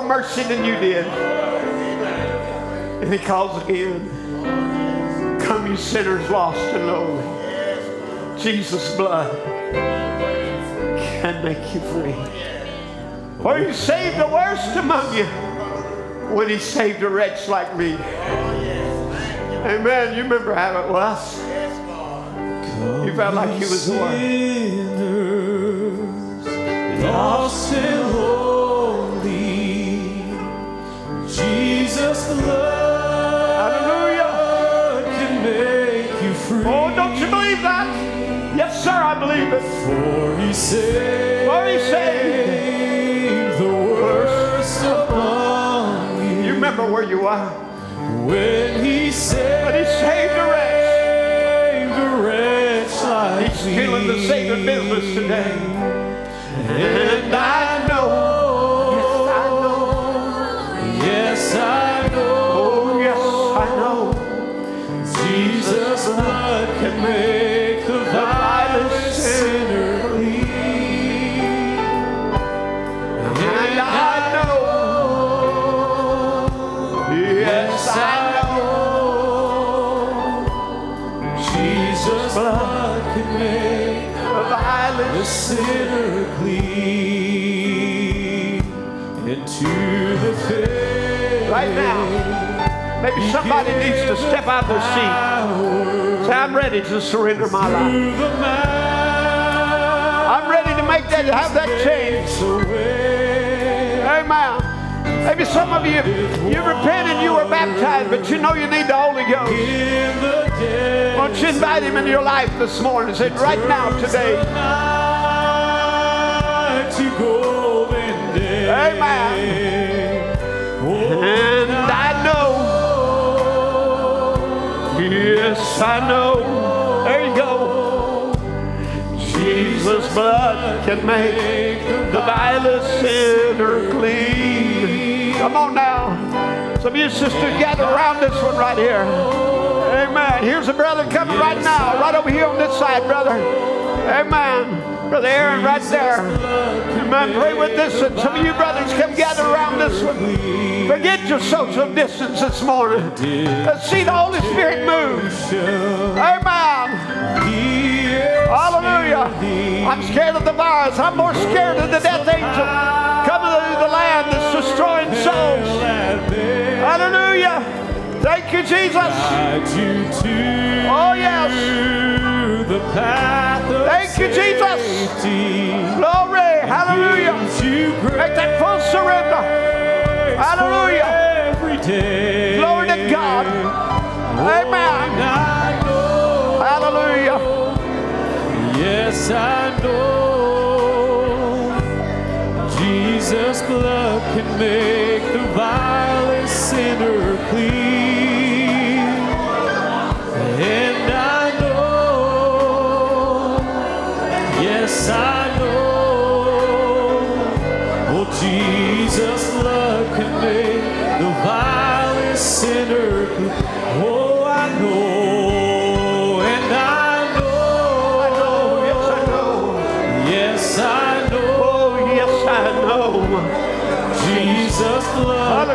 Mercy than you did. And he calls again. Come, you sinners lost and lonely. Jesus' blood can make you free. For he saved the worst among you when he saved a wretch like me. Amen. You remember how it was. You felt like you was the one. Lost and business today. And I Right now. Maybe somebody needs to step out of their seat. Say, I'm ready to surrender my life. The I'm ready to make that, have that change. Amen. Maybe some of you, you repented, you were baptized, but you know you need the Holy Ghost. Why don't you invite him into your life this morning say, right now, today. Amen. And I know, yes, I know, there you go. Jesus' blood can make the vilest sinner clean. Come on now. Some of you sisters gather around this one right here. Amen. Here's a brother coming right now, right over here on this side, brother. Amen. Brother Aaron, right there. Amen. Pray with this one. Some of you brothers come gather around this one. Forget your social distance this morning. Let's see the Holy Spirit move. Amen. Hallelujah. I'm scared of the virus. I'm more scared of the death angel coming to the land that's destroying souls. Hallelujah. Thank you, Jesus. Guide you to Oh, yes. the path of Thank you, Jesus. safety. Glory. Hallelujah. Make that full surrender. Hallelujah. every day. Glory to God. Amen. I know, Hallelujah. yes, I know. Jesus' blood can make the vilest sinner clean.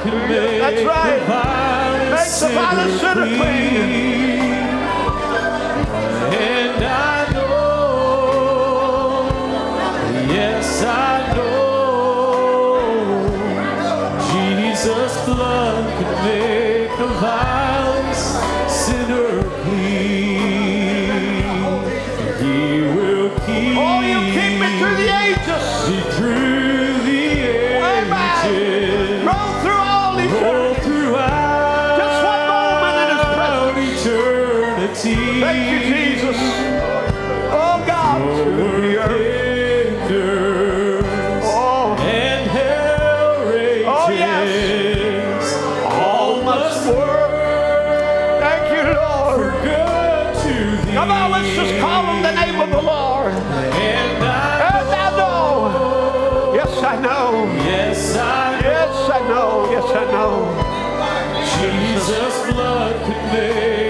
Make That's right. Make the vilest sinner clean. And I know, yes, I know, Jesus' blood can make the vilest could make